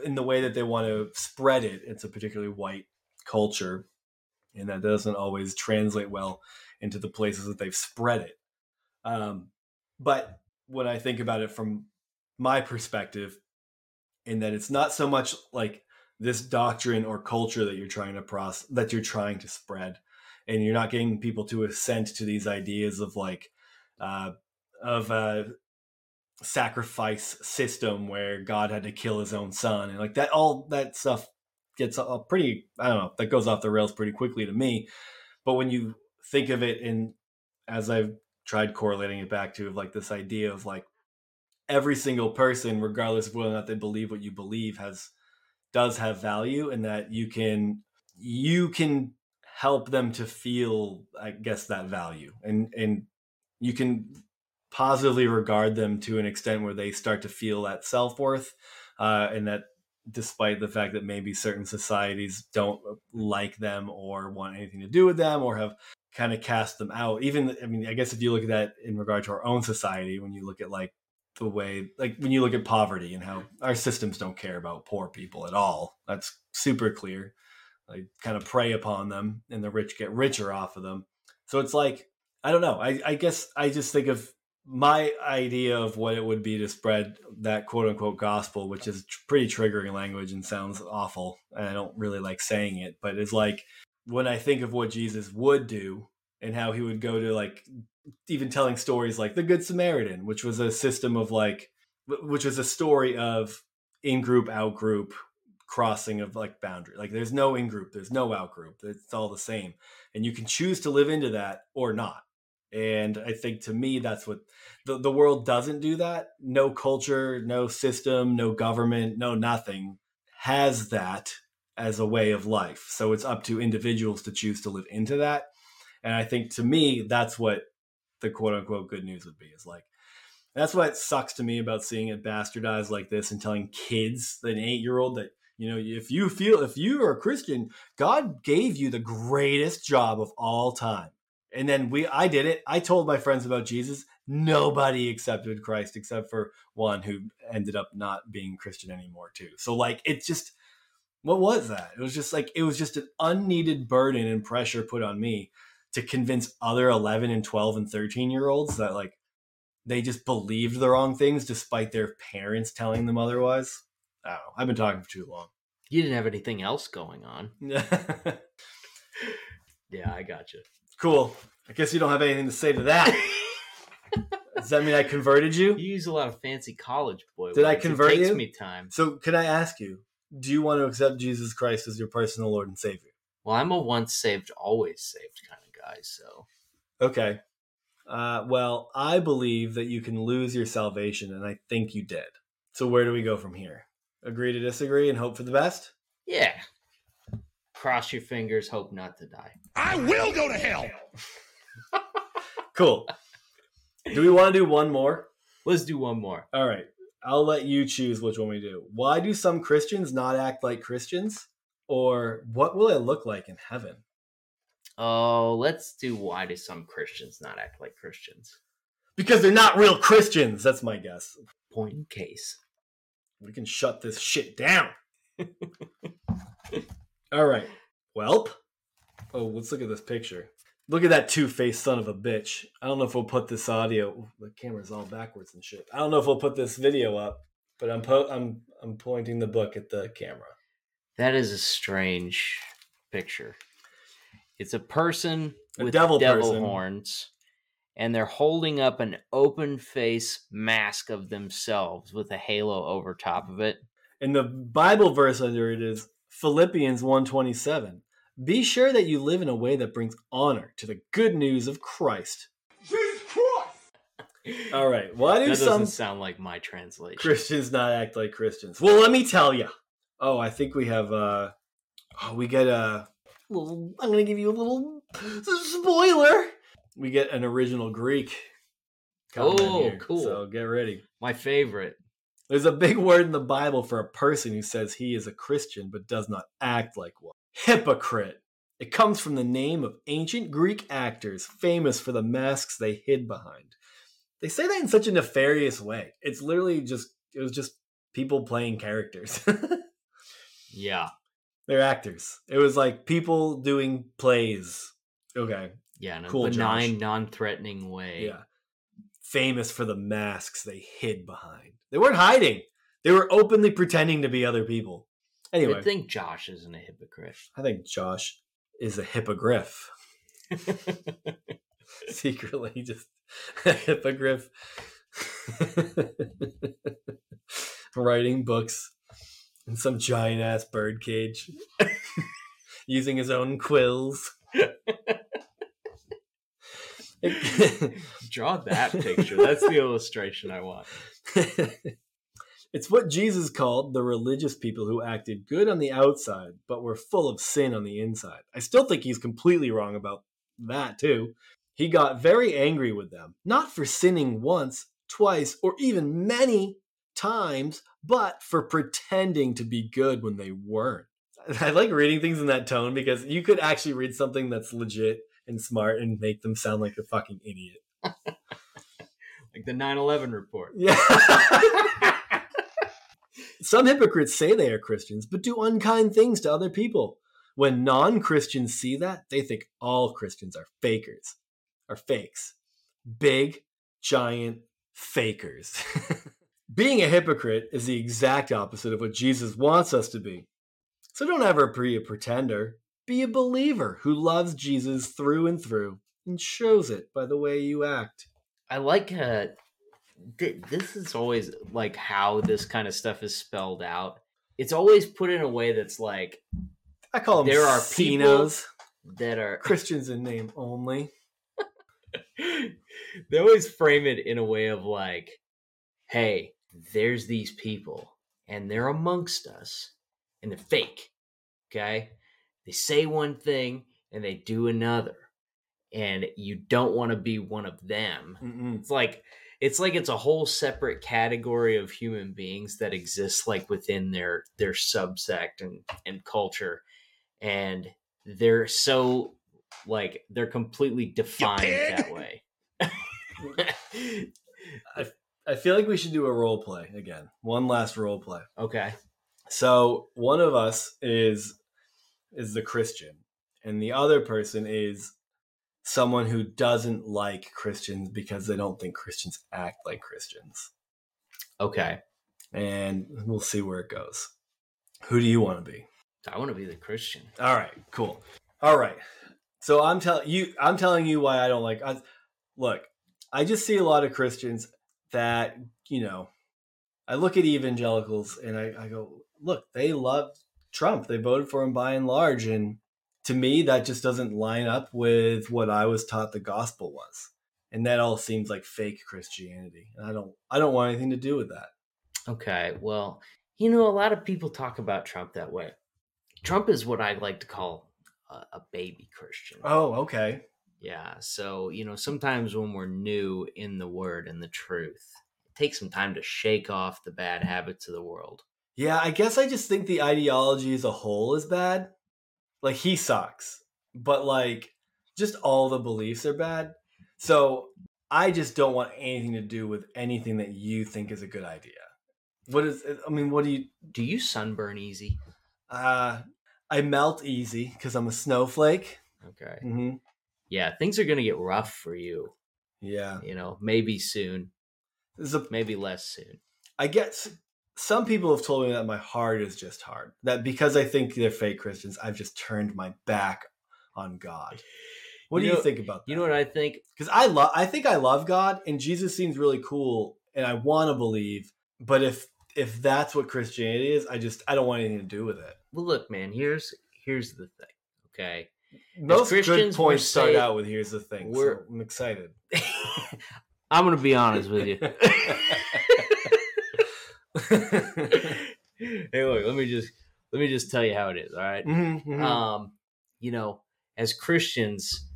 in the way that they want to spread it. It's a particularly white culture, and that doesn't always translate well into the places that they've spread it. Um, but when I think about it from my perspective, in that it's not so much like this doctrine or culture that you're trying to process that you're trying to spread, and you're not getting people to assent to these ideas of like uh, of a sacrifice system where God had to kill his own son and like that all that stuff gets a pretty I don't know that goes off the rails pretty quickly to me. But when you think of it in as I've tried correlating it back to like this idea of like every single person, regardless of whether or not they believe what you believe, has does have value and that you can you can help them to feel I guess that value. And and you can positively regard them to an extent where they start to feel that self-worth uh, and that despite the fact that maybe certain societies don't like them or want anything to do with them or have kind of cast them out even i mean i guess if you look at that in regard to our own society when you look at like the way like when you look at poverty and how our systems don't care about poor people at all that's super clear. Like kind of prey upon them and the rich get richer off of them. So it's like i don't know. I, I guess i just think of my idea of what it would be to spread that quote unquote gospel which is pretty triggering language and sounds awful and i don't really like saying it but it's like when i think of what jesus would do and how he would go to like even telling stories like the Good Samaritan, which was a system of like, which was a story of in group, out group, crossing of like boundary. Like there's no in group, there's no out group. It's all the same, and you can choose to live into that or not. And I think to me, that's what the, the world doesn't do that. No culture, no system, no government, no nothing has that as a way of life. So it's up to individuals to choose to live into that. And I think to me, that's what the quote unquote good news would be is like that's what sucks to me about seeing it bastardized like this and telling kids an eight year old that you know if you feel if you are a christian god gave you the greatest job of all time. And then we i did it. I told my friends about jesus. Nobody accepted christ except for one who ended up not being christian anymore too. So like it just what was that? It was just like it was just an unneeded burden and pressure put on me to convince other 11 and 12 and 13 year olds that like they just believed the wrong things despite their parents telling them otherwise. I don't know. I've been talking for too long. You didn't have anything else going on. yeah, I got you. Cool. I guess you don't have anything to say to that. Does that mean I converted you? You use a lot of fancy college boy. Did I convert it takes you? me time. So, can I ask you, do you want to accept Jesus Christ as your personal Lord and Savior? Well, I'm a once saved, always saved kind of guy. So, Okay. Uh, well, I believe that you can lose your salvation, and I think you did. So, where do we go from here? Agree to disagree and hope for the best? yeah. Cross your fingers, hope not to die. I will go to hell. Cool. do we want to do one more? Let's do one more. All right. I'll let you choose which one we do. Why do some Christians not act like Christians? Or what will it look like in heaven? Oh, let's do why do some Christians not act like Christians? Because they're not real Christians. That's my guess. Point in case. We can shut this shit down. All right. Welp. Oh, let's look at this picture. Look at that two faced son of a bitch. I don't know if we'll put this audio. Ooh, the camera's all backwards and shit. I don't know if we'll put this video up, but I'm po- I'm I'm pointing the book at the camera. That is a strange picture. It's a person A with devil devil, person. horns, and they're holding up an open face mask of themselves with a halo over top of it. And the Bible verse under it is Philippians 127. Be sure that you live in a way that brings honor to the good news of Christ. Jesus Christ. All right. Why do That some doesn't sound like my translation. Christians not act like Christians? Well, let me tell you. Oh, I think we have uh oh, we get a little I'm going to give you a little spoiler. We get an original Greek. Oh, here, cool. So get ready. My favorite. There's a big word in the Bible for a person who says he is a Christian but does not act like one. Hypocrite. It comes from the name of ancient Greek actors famous for the masks they hid behind. They say that in such a nefarious way. It's literally just it was just people playing characters. Yeah. They're actors. It was like people doing plays. Okay. Yeah, in a Cool, Josh. benign, non-threatening way. Yeah. Famous for the masks they hid behind. They weren't hiding. They were openly pretending to be other people. Anyway, I think Josh isn't a hypocrite. I think Josh is a hippogriff. Secretly just a hippogriff. Writing books in some giant ass bird cage. Using his own quills. Draw that picture. That's the illustration I want. it's what Jesus called the religious people who acted good on the outside, but were full of sin on the inside. I still think he's completely wrong about that, too. He got very angry with them, not for sinning once, twice, or even many times, but for pretending to be good when they weren't. I like reading things in that tone because you could actually read something that's legit and smart and make them sound like a fucking idiot. Like the 9/11 report. Yeah. Some hypocrites say they are Christians, but do unkind things to other people. When non Christians see that, they think all Christians are fakers, are fakes. Big, giant fakers. Being a hypocrite is the exact opposite of what Jesus wants us to be. So don't ever be a pretender. Be a believer who loves Jesus through and through and shows it by the way you act. I like uh th- this is always like how this kind of stuff is spelled out. It's always put in a way that's like I call them There are Finos. that are Christians in name only. they always frame it in a way of like, hey, there's these people and they're amongst us and they're fake. Okay? They say one thing and they do another. And you don't want to be one of them. Mm-mm. It's like it's like it's a whole separate category of human beings that exists like within their their subsect and and culture and they're so like they're completely defined that way I feel like we should do a role play again. One last role play. okay So one of us is is the Christian, and the other person is someone who doesn't like Christians because they don't think Christians act like Christians. okay And we'll see where it goes. Who do you want to be? i want to be the christian All right, cool. All right. So I'm telling you, I'm telling you why I don't like. I, look, I just see a lot of Christians that you know. I look at evangelicals and I, I go, look, they love Trump. They voted for him by and large, and to me, that just doesn't line up with what I was taught the gospel was, and that all seems like fake Christianity. And I don't, I don't want anything to do with that. okay well you know a lot of people talk about trump that way trump is what i like to call a, a baby christian Oh, okay. Yeah. So, you know, sometimes when we're new in the word and the truth, it takes some time to shake off the bad habits of the world. Yeah, I guess I just think the ideology as a whole is bad. Like he sucks, but like just all the beliefs are bad. So I just don't want anything to do with anything that you think is a good idea. What is? I mean, what do you? Do you sunburn easy? Uh, I melt easy because I'm a snowflake. Okay. hmm Yeah, things are going to get rough for you, Yeah, you know, maybe soon, a, maybe less soon. I guess some people have told me that my heart is just hard. That because I think they're fake Christians, I've just turned my back on God. What You do know- you think about that? You know what I think? because I love I think I love God and Jesus seems really cool and I want to believe, but if if that's what Christianity is, I just I don't want anything to do with it. Well, look, man, here's here's the thing. Okay. Most good Christians, we're points start say- out with here's the thing. We're- I'm excited. I'm going to be honest with you. hey, look, let me just let me just tell you how it is, all right? Mhm, mhm. um, you know, as Christians,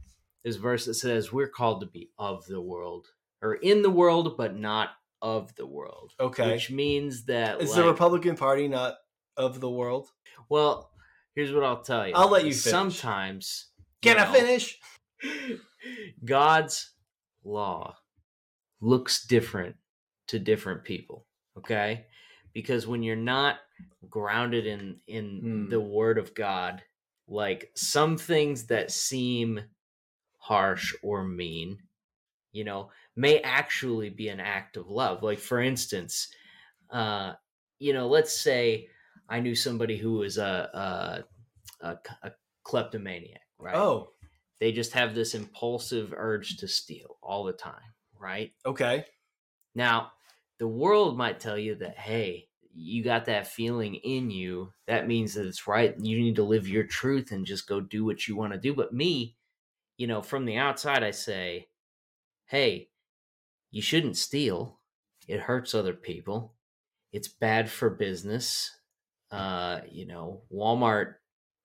this verse that says we're called to be of the world or in the world, but not of the world. okay. Which means that, is like, the Republican Party not of the world? well, here's what I'll tell you. I'll let you finish. Sometimes, Can you I finish? God's law looks different to different people. Okay, because when you're not grounded in in Hmm. the Word of God, like some things that seem harsh or mean, you know, may actually be an act of love. Like, for instance, uh, you know, let's say I knew somebody who was a, a, a, a kleptomaniac, right? Oh, They just have this impulsive urge to steal all the time, right? okay. Now, the world might tell you that, hey, you got that feeling in you. That means that it's right. You need to live your truth and just go do what you want to do. But me, you know, from the outside, I say, hey, you shouldn't steal. It hurts other people. It's bad for business. Uh, you know, Walmart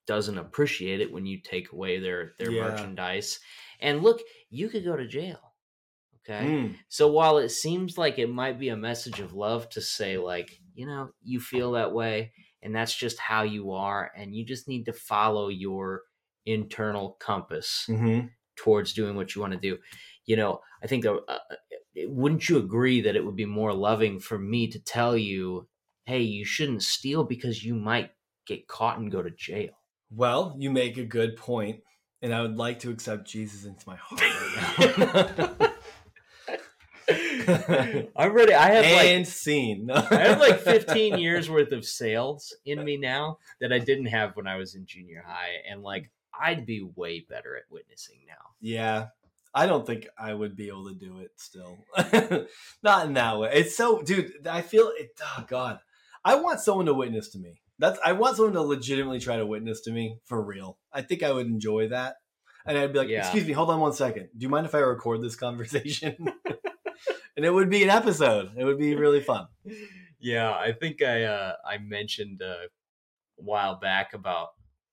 doesn't appreciate it when you take away their their Yeah. merchandise. And look, you could go to jail. Okay. Mm, So while it seems like it might be a message of love to say, like, you know, you feel that way and that's just how you are, and you just need to follow your internal compass mhm. towards doing what you want to do. You know, I think, uh, uh, wouldn't you agree that it would be more loving for me to tell you, hey, you shouldn't steal because you might get caught and go to jail? Well, you make a good point, and I would like to accept Jesus into my heart right now. I'm ready. I have like and scene. I have like 15 years worth of sales in me now that I didn't have when I was in junior high. And like, I'd be way better at witnessing now. Yeah. I don't think I would be able to do it still. Not in that way. It's so dude, I feel it oh god. I want someone to witness to me. That's I want someone to legitimately try to witness to me for real. I think I would enjoy that. And I'd be like, Yeah. "Excuse me, hold on one second. Do you mind if I record this conversation?" and it would be an episode. It would be really fun. Yeah, I think I uh, I mentioned uh, a while back about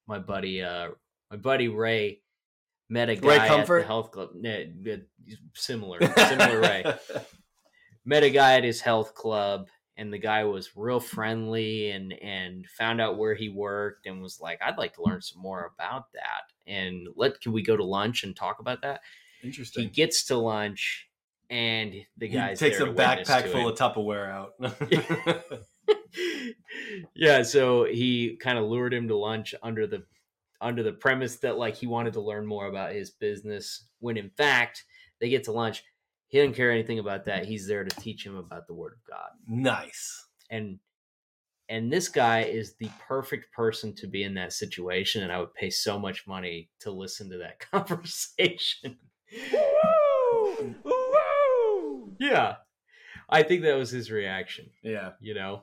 my buddy uh, my buddy Ray met a Ray guy at the health club. Similar, similar Ray. met a guy at his health club and the guy was real friendly and and found out where he worked and was like i'd like to learn some more about that. And let can we go to lunch and talk about that? Interesting. he gets to lunch and the He guy takes a backpack full of Tupperware out. yeah so he kind of lured him to lunch under the under the premise that like he wanted to learn more about his business when in fact they get to lunch he doesn't care anything about that he's there to teach him about the word of god nice. and and this guy is the perfect person to be in that situation and i would pay so much money to listen to that conversation Woo! Woo! yeah i think that was his reaction Yeah. you know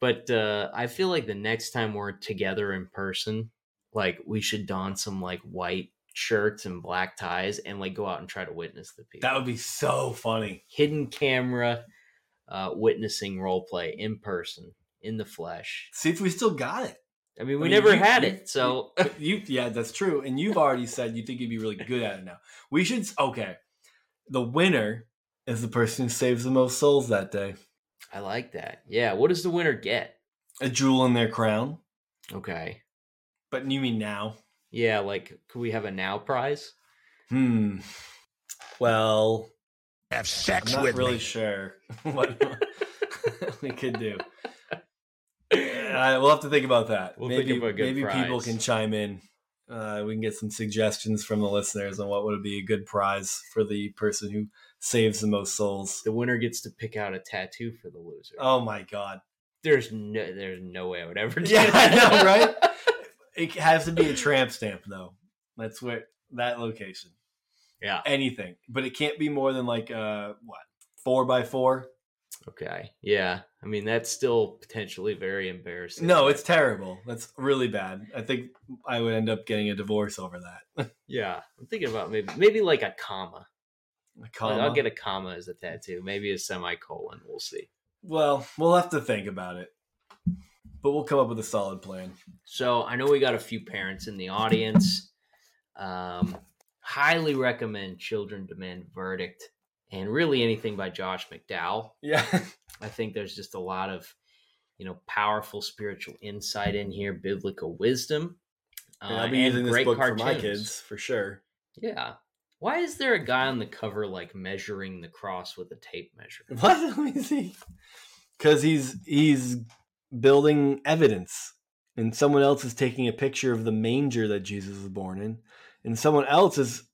but uh i feel like the next time we're together in person like we should don some like white shirts and black ties and like go out and try to witness the people That would be so funny. hidden camera uh witnessing role play in person in the flesh See if we still got it. i mean I we mean, never you- had you- it so You yeah, that's true. And you've already said you think you'd be really good at it now. We should okay. The winner is the person who saves the most souls that day. i like that yeah what does the winner get A jewel in their crown. okay But you mean now? Yeah like could we have a now prize Hmm. Well, Have sex I'm not with really me. sure what we could do. Uh, we'll have to think about that. We'll think maybe of a good maybe people can chime in. Uh, we can get some suggestions from the listeners on what would be a good prize for the person who saves the most souls. the winner gets to pick out a tattoo for the loser Oh my god! there's no there's no way i would ever do Yeah, I that. know, right? It has to be a tramp stamp though. That's where that location. yeah Anything, but it can't be more than like uh what four by four. okay yeah i mean that's still potentially very embarrassing No, it's terrible. That's really bad. I think I would end up getting a divorce over that. yeah i'm thinking about maybe maybe like a comma A Like, comma. I'll get a comma as a tattoo. Maybe a semicolon. We'll see. Well, we'll have to think about it, but we'll come up with a solid plan. So I know we got a few parents in the audience. Um, highly recommend Children Demand Verdict and really anything by Josh McDowell. Yeah, I think there's just a lot of, you know, powerful spiritual insight in here, biblical wisdom. And I'll be Uh, using this book for my kids for sure. Yeah. Why is there a guy on the cover like measuring the cross with a tape measure? What? Let me see. Because he's he's building evidence, and someone else is taking a picture of the manger that Jesus was born in, and someone else is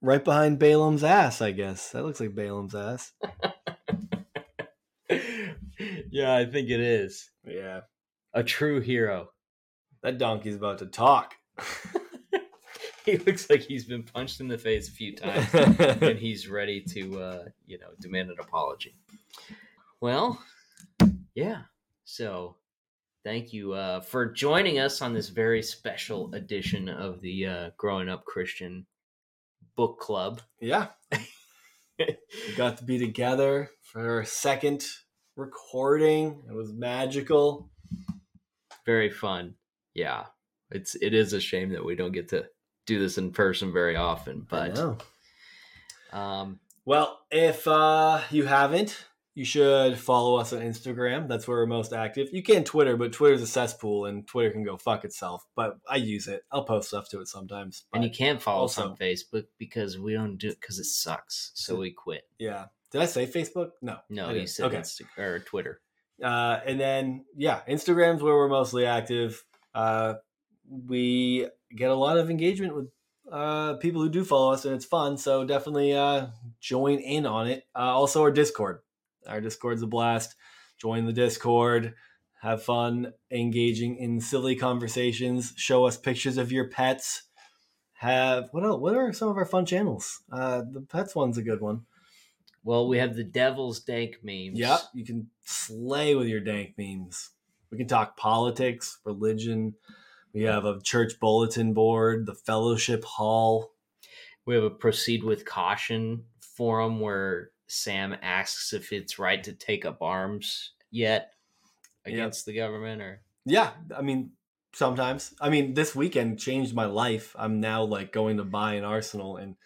right behind Balaam's ass, I guess. That looks like Balaam's ass. yeah, I think it is. Yeah. A true hero. That donkey's about to talk. he looks like he's been punched in the face a few times and he's ready to uh, you know, demand an apology. Well, yeah. So thank you uh, for joining us on this very special edition of the uh, Growing Up Christian Book Club. yeah. we got to be together for our second recording. It was magical. very fun. Yeah. It's it is a shame that we don't get to do this in person very often, I but know. um Well, if uh, you haven't, you should follow us on Instagram. That's where we're most active. You can Twitter, but Twitter's a cesspool, and Twitter can go fuck itself. But I use it. I'll post stuff to it sometimes. and you can't follow us on Facebook because we don't do it because it sucks. So we quit. yeah. Did I say Facebook? No. No, you said okay. Insta- or Twitter. Uh, and then yeah, Instagram's where we're mostly active. Uh, we get a lot of engagement with uh, people who do follow us, and it's fun. So definitely uh, join in on it. Uh, also, our Discord. Our Discord's a blast. Join the Discord. Have fun engaging in silly conversations. Show us pictures of your pets. Have what else? What are some of our fun channels? Uh, the pets one's a good one. Well, we have the Devil's Dank memes. Yep, you can slay with your dank memes. We can talk politics, religion. We have a church bulletin board, the fellowship hall. We have a proceed with caution forum where Sam asks if it's right to take up arms yet Yep. against the government or Yeah, I mean, sometimes. I mean, this weekend changed my life. I'm now like going to buy an arsenal and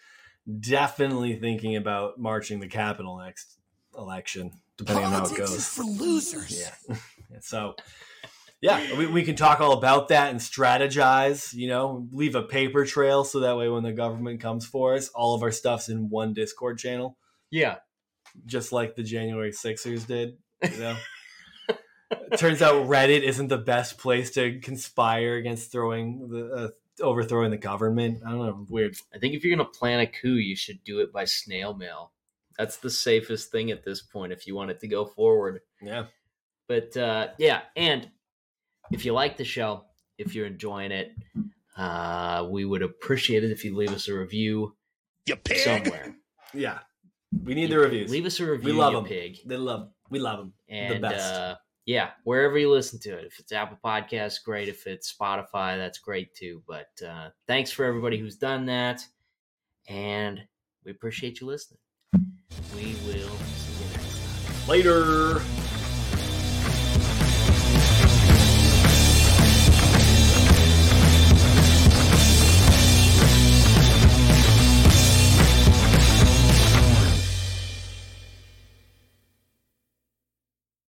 definitely thinking about marching the Capitol next election, depending on how it Politics goes. is for losers. Yeah. so, yeah, we, we can talk all about that and strategize, you know, leave a paper trail so that way when the government comes for us, all of our stuff's in one Discord channel, Yeah. Just like the January Sixers did, you know. Turns out Reddit isn't the best place to conspire against throwing the uh, overthrowing the government. I don't know, weird. I think if you're gonna plan a coup, you should do it by snail mail. That's the safest thing at this point if you want it to go forward. Yeah. But uh, yeah, and if you like the show, if you're enjoying it, uh, we would appreciate it if you leave us a review You pig. somewhere. Yeah. We need You- the reviews. Leave us a review, We love you 'em. pig. they love we love them. And the best. Uh, yeah, wherever you listen to it. If it's Apple Podcasts, great. If it's Spotify, that's great too. But uh, thanks for everybody who's done that. And we appreciate you listening. We will see you next time. Later.